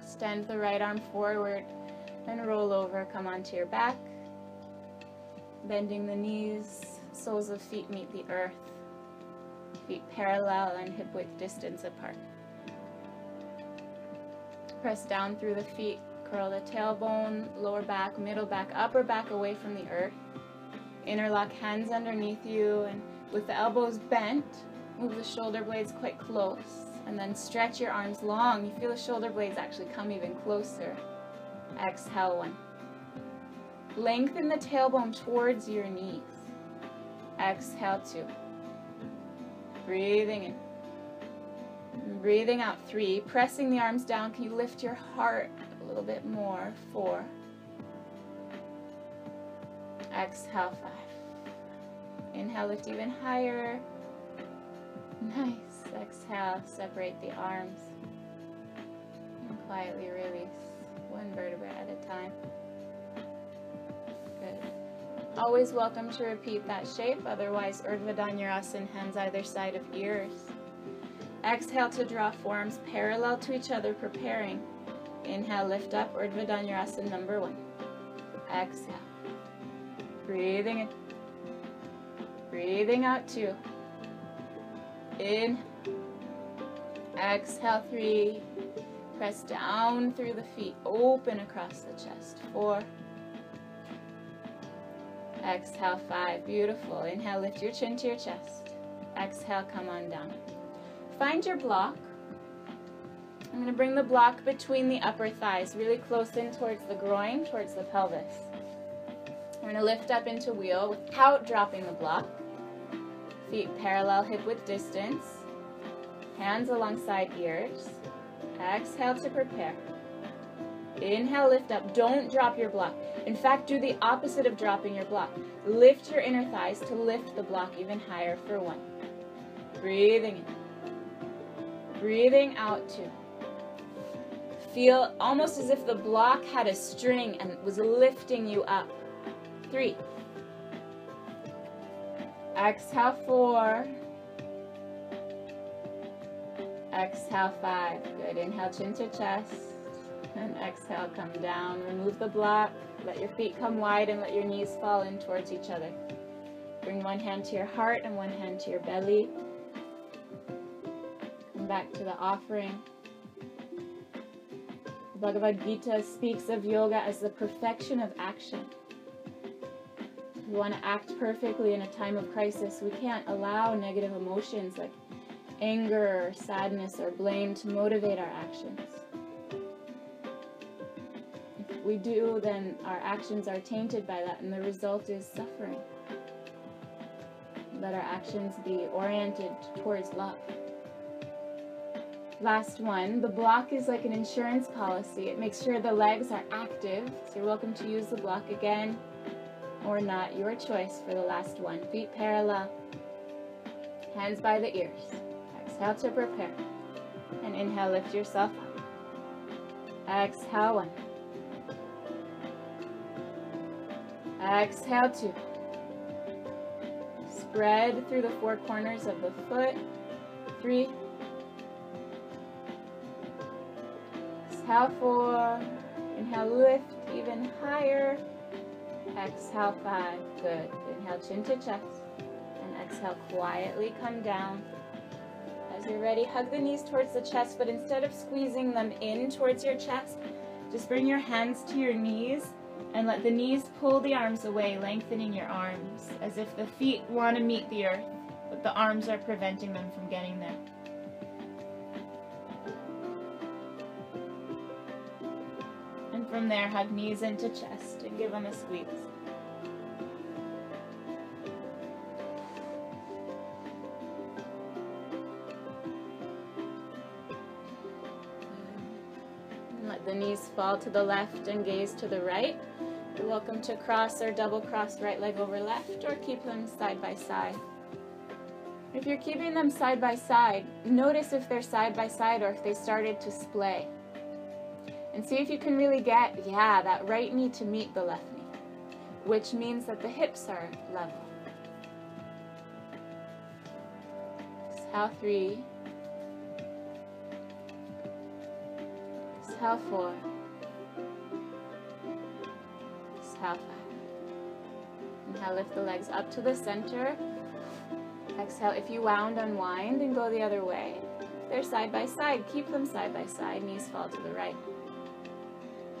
Extend the right arm forward and roll over. Come onto your back. Bending the knees, soles of feet meet the earth feet parallel and hip width distance apart. Press down through the feet, curl the tailbone, lower back, middle back, upper back away from the earth. Interlock hands underneath you and with the elbows bent, move the shoulder blades quite close and then stretch your arms long. You feel the shoulder blades actually come even closer. Exhale one. Lengthen the tailbone towards your knees. Exhale two. Breathing in. Breathing out. Three. Pressing the arms down. Can you lift your heart a little bit more? Four. Exhale. Five. Inhale. Lift even higher. Nice. Exhale. Separate the arms. And quietly release one vertebra at a time. Good. Always welcome to repeat that shape, otherwise Urdhva Dhanurasana, hands either side of ears. Exhale to draw forearms parallel to each other, preparing. Inhale, lift up, Urdhva Dhanurasana number one. Exhale. Breathing in. Breathing out two. In. Exhale three. Press down through the feet. Open across the chest. Four. Exhale, five. Beautiful. Inhale, lift your chin to your chest. Exhale, come on down. Find your block. I'm going to bring the block between the upper thighs, really close in towards the groin, towards the pelvis. I'm going to lift up into wheel without dropping the block. Feet parallel, hip width distance. Hands alongside ears. Exhale to prepare. Inhale, lift up. Don't drop your block. In fact, do the opposite of dropping your block. Lift your inner thighs to lift the block even higher for one. Breathing in. Breathing out two. Feel almost as if the block had a string and was lifting you up. Three. Exhale, four. Exhale, five. Good. Inhale, chin to chest. And exhale, come down. Remove the block. Let your feet come wide and let your knees fall in towards each other. Bring one hand to your heart and one hand to your belly. Back to the offering. The Bhagavad Gita speaks of yoga as the perfection of action. We want to act perfectly in a time of crisis. We can't allow negative emotions like anger or sadness or blame to motivate our actions If we do, then our actions are tainted by that, and the result is suffering. Let our actions be oriented towards love. Last one, the block is like an insurance policy. It makes sure the legs are active, so you're welcome to use the block again or not, your choice for the last one. Feet parallel, hands by the ears. Exhale to prepare. And inhale, lift yourself up. Exhale, one. Exhale two. Spread through the four corners of the foot. Three. Exhale four. Inhale, lift even higher. Exhale five. Good. Inhale, chin to chest. And exhale, quietly come down. As you're ready, hug the knees towards the chest, but instead of squeezing them in towards your chest, just bring your hands to your knees and let the knees pull the arms away, lengthening your arms as if the feet want to meet the earth, but the arms are preventing them from getting there. From there, hug knees into chest and give them a squeeze. let the knees fall to the left and gaze to the right. You're welcome to cross or double cross right leg over left or keep them side by side. If you're keeping them side by side, notice if they're side by side or if they started to splay. And see if you can really get, yeah, that right knee to meet the left knee, which means that the hips are level. Exhale three. Exhale four. Exhale five. Inhale, lift the legs up to the center. Exhale, if you wound, unwind and go the other way. they're side by side, keep them side by side, knees fall to the right.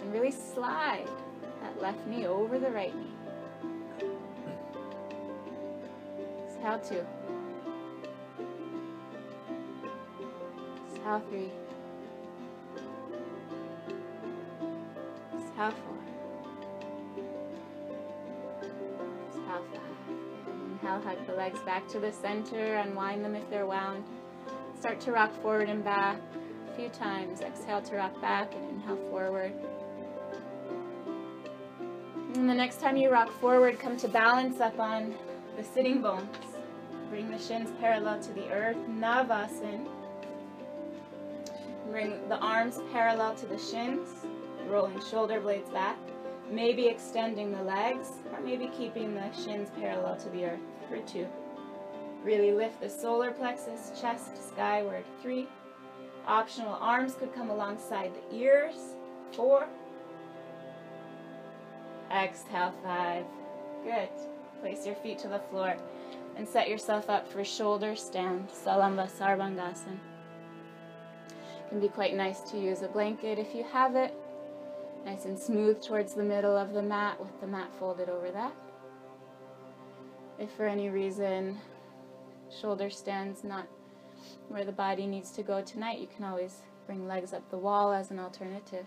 And really slide that left knee over the right knee. Exhale two. Exhale three. Exhale four. Exhale five. Inhale, hug the legs back to the center, unwind them if they're wound. Start to rock forward and back a few times. Exhale to rock back and inhale forward. And the next time you rock forward, come to balance up on the sitting bones. Bring the shins parallel to the earth, Navasana. Bring the arms parallel to the shins rolling shoulder blades back, maybe extending the legs, or maybe keeping the shins parallel to the earth for two. Really lift the solar plexus, chest skyward, three. Optional arms could come alongside the ears, four. Exhale, five. Good. Place your feet to the floor and set yourself up for shoulder stand, Salamba Sarvangasana. It can be quite nice to use a blanket if you have it, Nice and smooth towards the middle of the mat with the mat folded over that. If for any reason shoulder stands not where the body needs to go tonight, you can always bring legs up the wall as an alternative.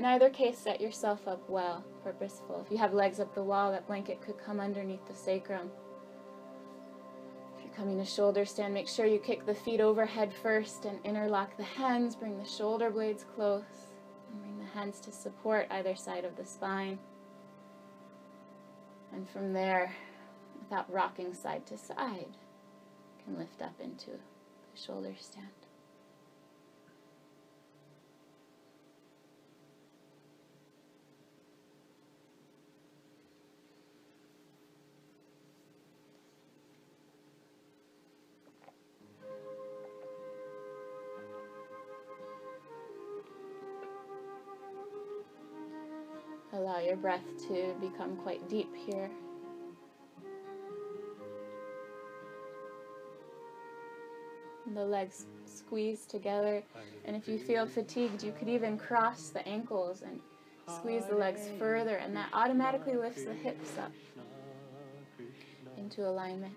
In either case, set yourself up well, purposeful. If you have legs up the wall, that blanket could come underneath the sacrum. If you're coming to shoulder stand, make sure you kick the feet overhead first and interlock the hands. Bring the shoulder blades close and bring the hands to support either side of the spine. And from there, without rocking side to side, can lift up into the shoulder stand. Your breath to become quite deep here. The legs squeeze together, and if you feel fatigued, you could even cross the ankles and squeeze the legs further, and that automatically lifts the hips up into alignment.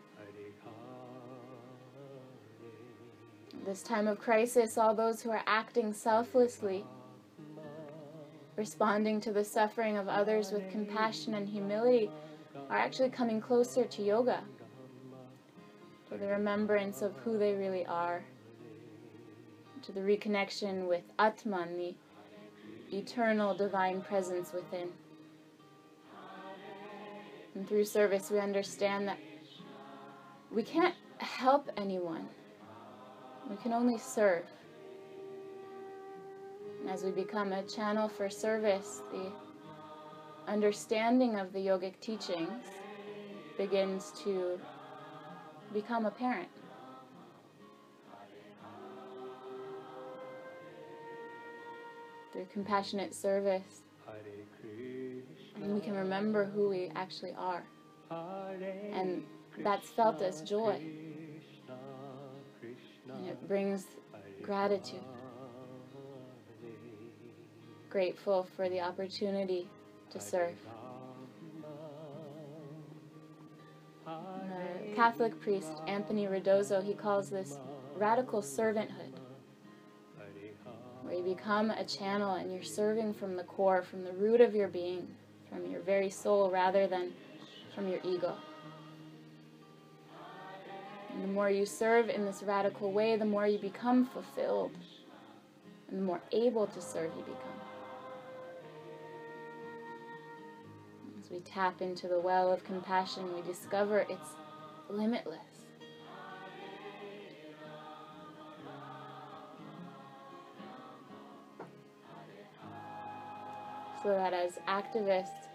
This time of crisis, all those who are acting selflessly responding to the suffering of others with compassion and humility are actually coming closer to yoga, to the remembrance of who they really are, to the reconnection with Atman, the eternal divine presence within. And through service, we understand that we can't help anyone, we can only serve. As we become a channel for service, the understanding of the yogic teachings begins to become apparent. Through compassionate service, and we can remember who we actually are. And that's felt as joy. And it brings gratitude. Grateful for the opportunity to serve. The Catholic priest Anthony Redozo, he calls this radical servanthood, where you become a channel and you're serving from the core, from the root of your being, from your very soul, rather than from your ego. And the more you serve in this radical way, the more you become fulfilled, and the more able to serve you become. We tap into the well of compassion, we discover it's limitless. So that as activists,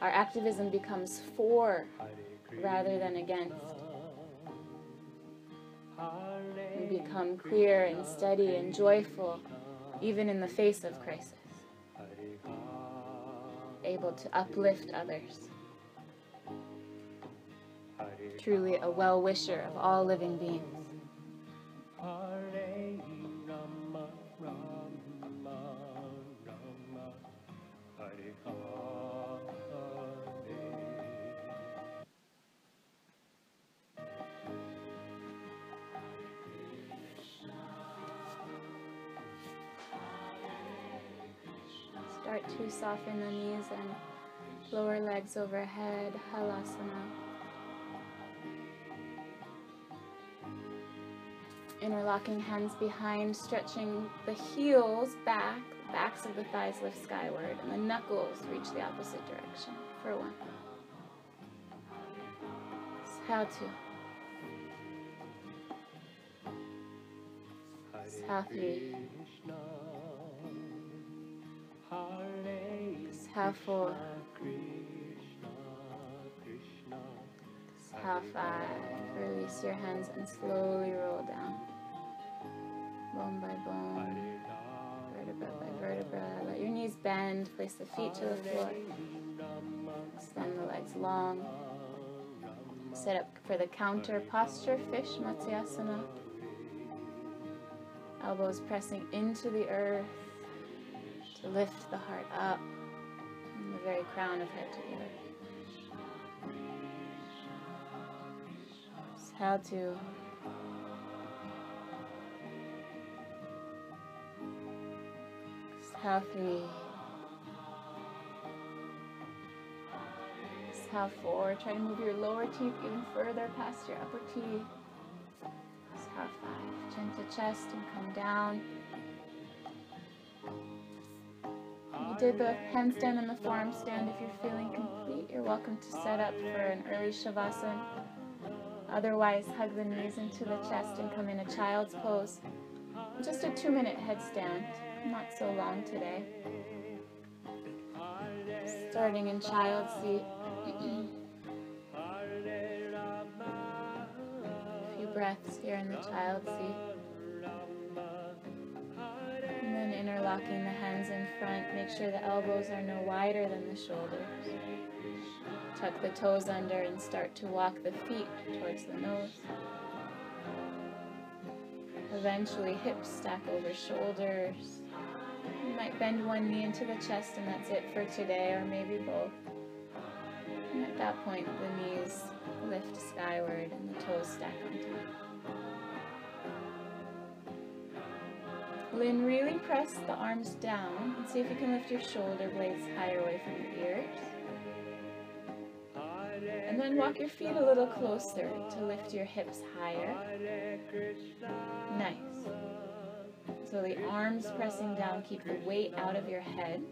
our activism becomes for rather than against. We become clear and steady and joyful, even in the face of crisis. Able to uplift others. Truly a well wisher of all living beings. Soften the knees and lower legs overhead, halasana. Interlocking hands behind, stretching the heels back, the backs of the thighs lift skyward, and the knuckles reach the opposite direction for one. How to. Exhale four. half five. Release your hands and slowly roll down. Bone by bone, vertebra by vertebra. Let your knees bend. Place the feet to the floor. Extend the legs long. Set up for the counter posture, fish Matsyasana. Elbows pressing into the earth to lift the heart up very crown of head to the earth. Exhale to exhale three. Exhale four. Try to move your lower teeth even further past your upper teeth. Exhale five. Chin to chest and come down. Did the handstand and the forearm stand. If you're feeling complete, you're welcome to set up for an early shavasana. Otherwise, hug the knees into the chest and come in a child's pose. Just a two minute headstand, not so long today. Starting in child's seat. a few breaths here in the child's seat. Interlocking the hands in front, make sure the elbows are no wider than the shoulders. Tuck the toes under and start to walk the feet towards the nose. Eventually, hips stack over shoulders. You might bend one knee into the chest, and that's it for today, or maybe both. And at that point, the knees lift skyward and the toes stack on top. Lynn, really press the arms down and see if you can lift your shoulder blades higher away from your ears. And then walk your feet a little closer to lift your hips higher. Nice. So the arms pressing down, keep the weight out of your head.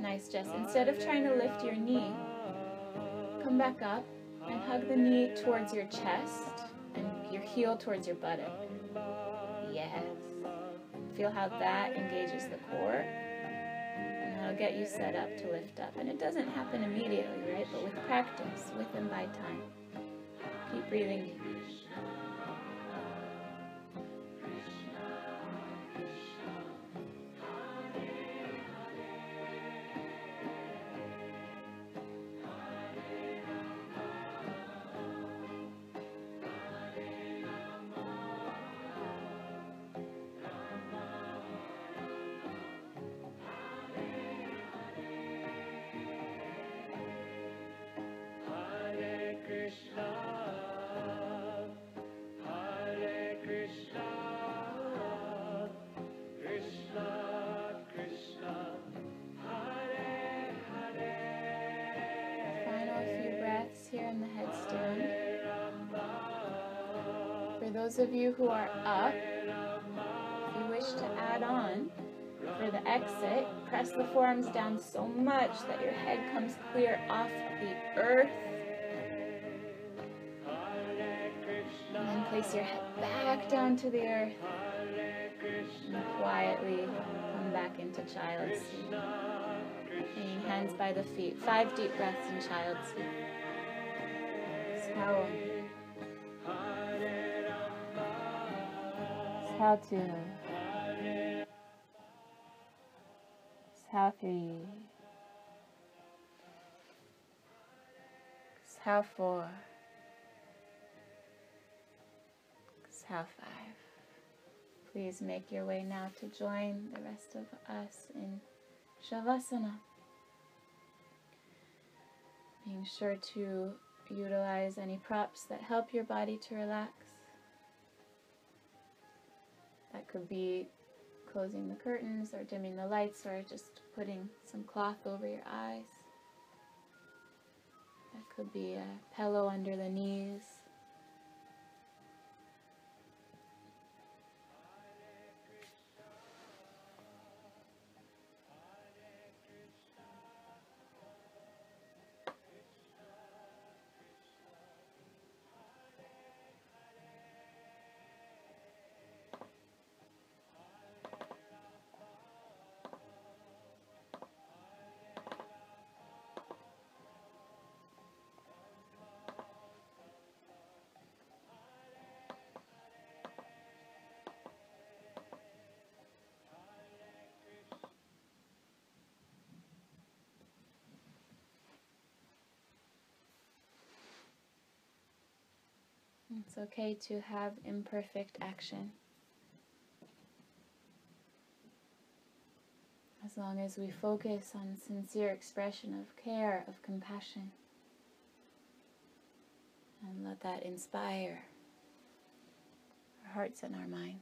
Nice, Jess. Instead of trying to lift your knee, come back up and hug the knee towards your chest your heel towards your buttock. Yes. Feel how that engages the core. And that'll get you set up to lift up. And it doesn't happen immediately, right? But with practice, with and by time. Keep breathing. Those of you who are up, if you wish to add on for the exit, press the forearms down so much that your head comes clear off the earth. And then place your head back down to the earth. And quietly come back into child's seat. Hanging hands by the feet. Five deep breaths in child's seat. Exhale. Exhale two. Exhale three. Exhale four. Exhale five. Please make your way now to join the rest of us in Shavasana. Being sure to utilize any props that help your body to relax. That could be closing the curtains or dimming the lights or just putting some cloth over your eyes. That could be a pillow under the knees. It's okay to have imperfect action. As long as we focus on sincere expression of care, of compassion, and let that inspire our hearts and our minds.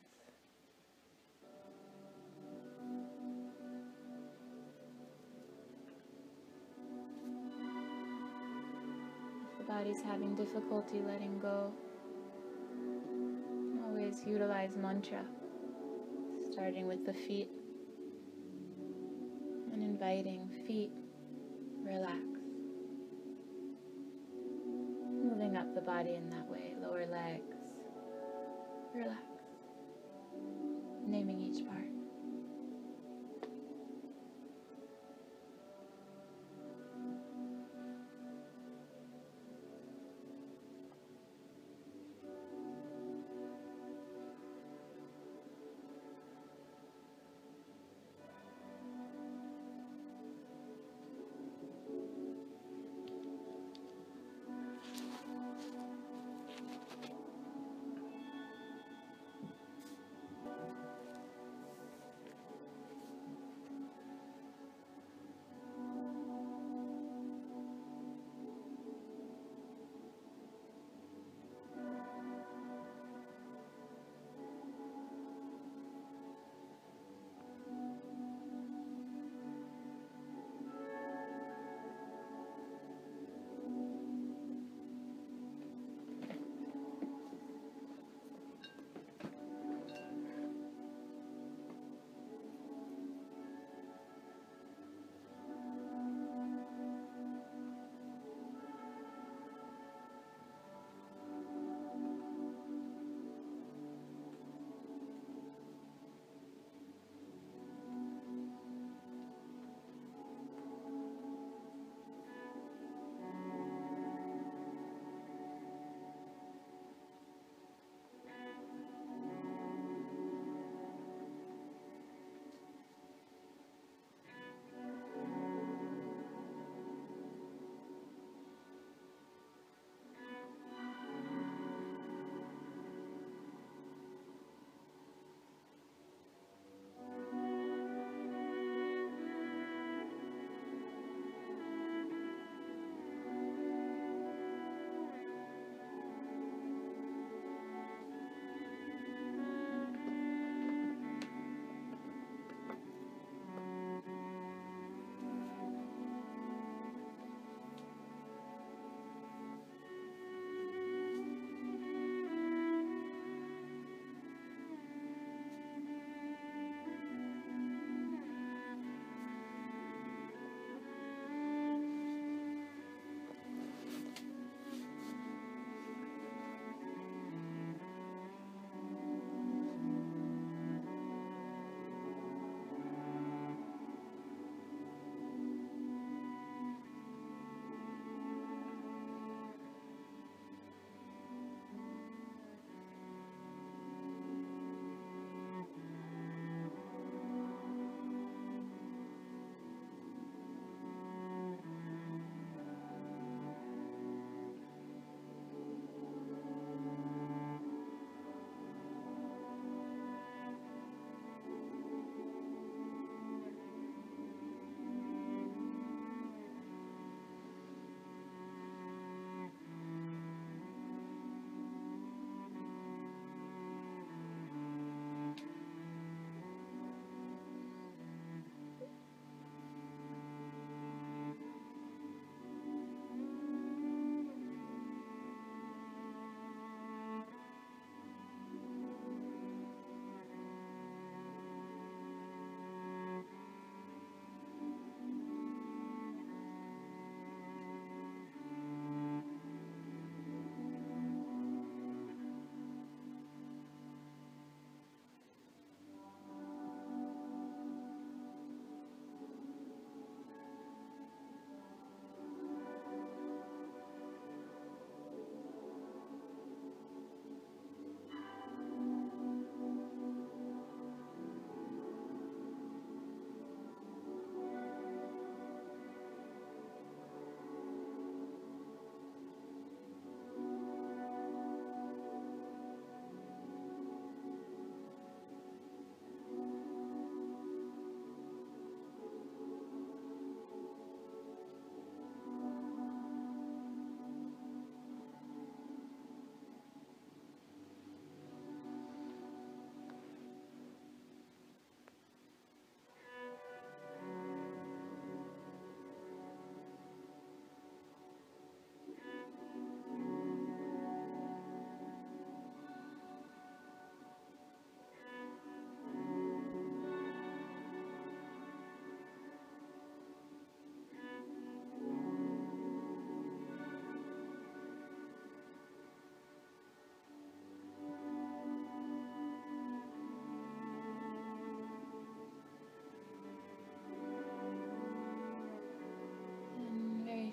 If the body's having difficulty letting go, utilize mantra, starting with the feet and inviting feet, relax. Moving up the body in that way, lower legs, relax.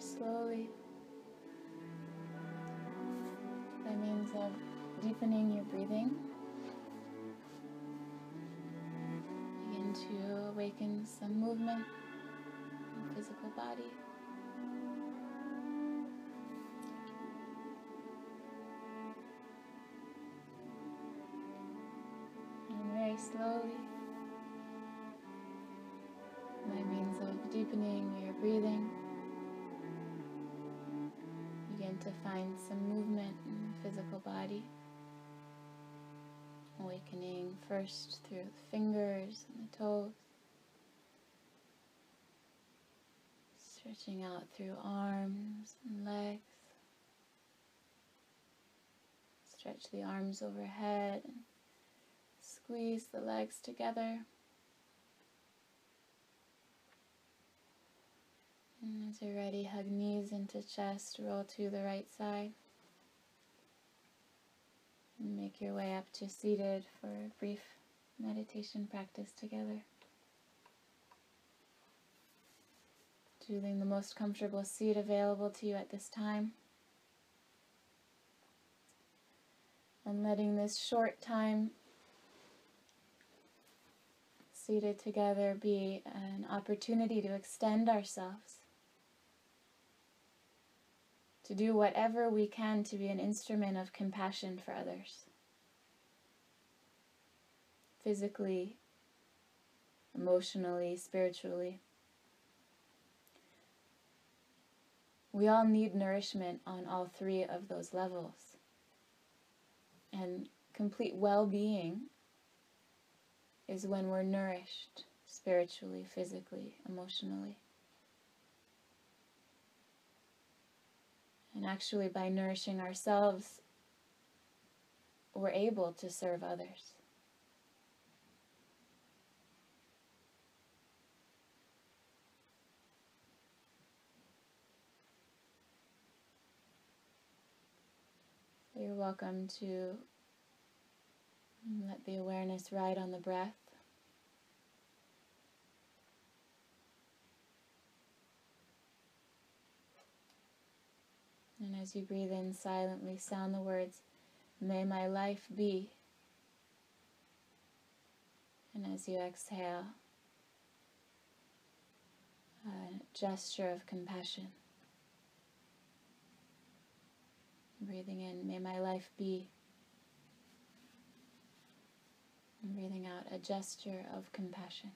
Slowly by means of deepening your breathing. Begin to awaken some movement in the physical body. And very slowly, by means of deepening your breathing, to find some movement in the physical body. Awakening first through the fingers and the toes, stretching out through arms and legs. Stretch the arms overhead and squeeze the legs together. And as you're ready, hug knees into chest, roll to the right side. And make your way up to seated for a brief meditation practice together. Choosing the most comfortable seat available to you at this time. And letting this short time seated together be an opportunity to extend ourselves to do whatever we can to be an instrument of compassion for others. Physically, emotionally, spiritually. We all need nourishment on all three of those levels. And complete well being is when we're nourished spiritually, physically, emotionally. And actually, by nourishing ourselves, we're able to serve others. You're welcome to let the awareness ride on the breath. And as you breathe in silently, sound the words, May my life be. And as you exhale, a gesture of compassion. Breathing in, may my life be. And breathing out, a gesture of compassion.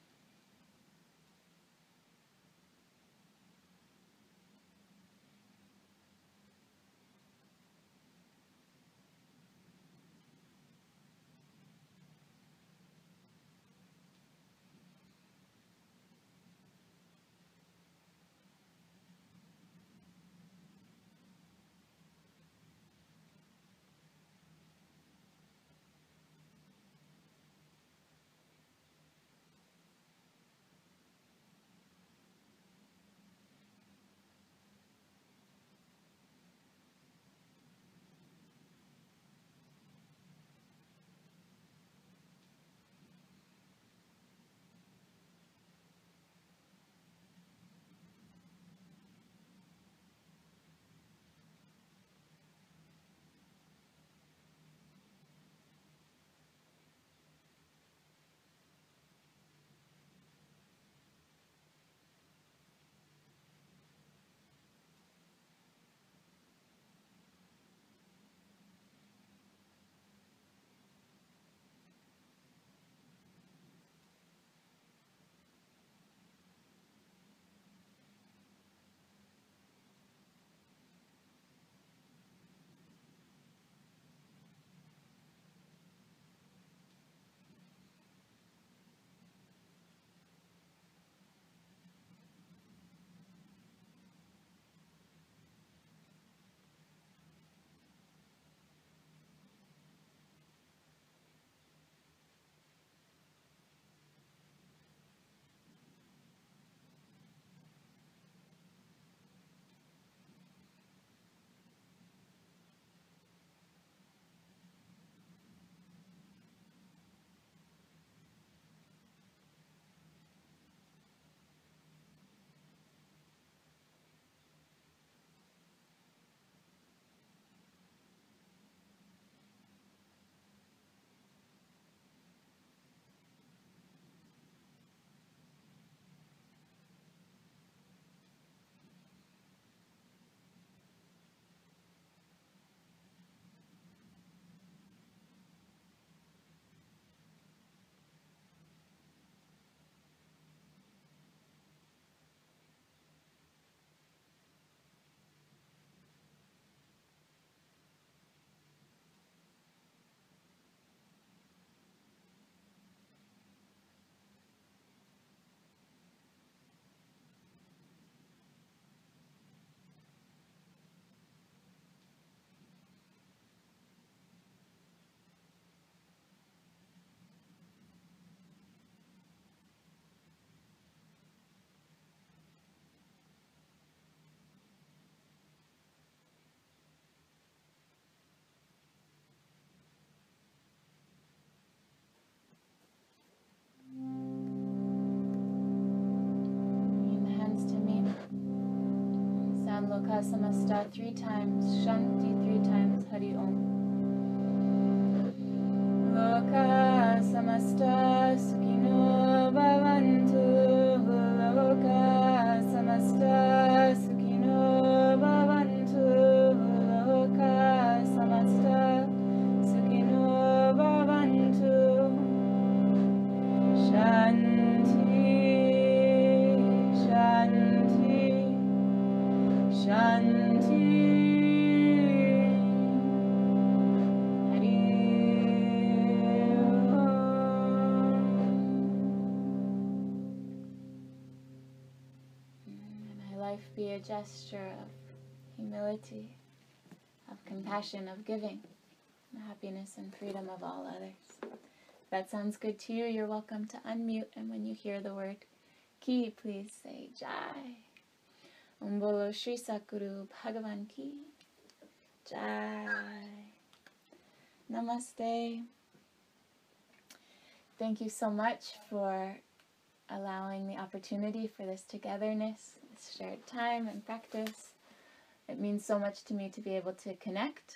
Samasta three times, Shanti three times, Hari Om. Gesture of humility, of compassion, of giving, happiness and freedom of all others. If that sounds good to you, you're welcome to unmute, and when you hear the word ki, please say Jai. Om Bolo Shri Sadguru Bhagavan Ki. Jai. Namaste. Thank you so much for allowing the opportunity for this togetherness, shared time and practice. It means so much to me to be able to connect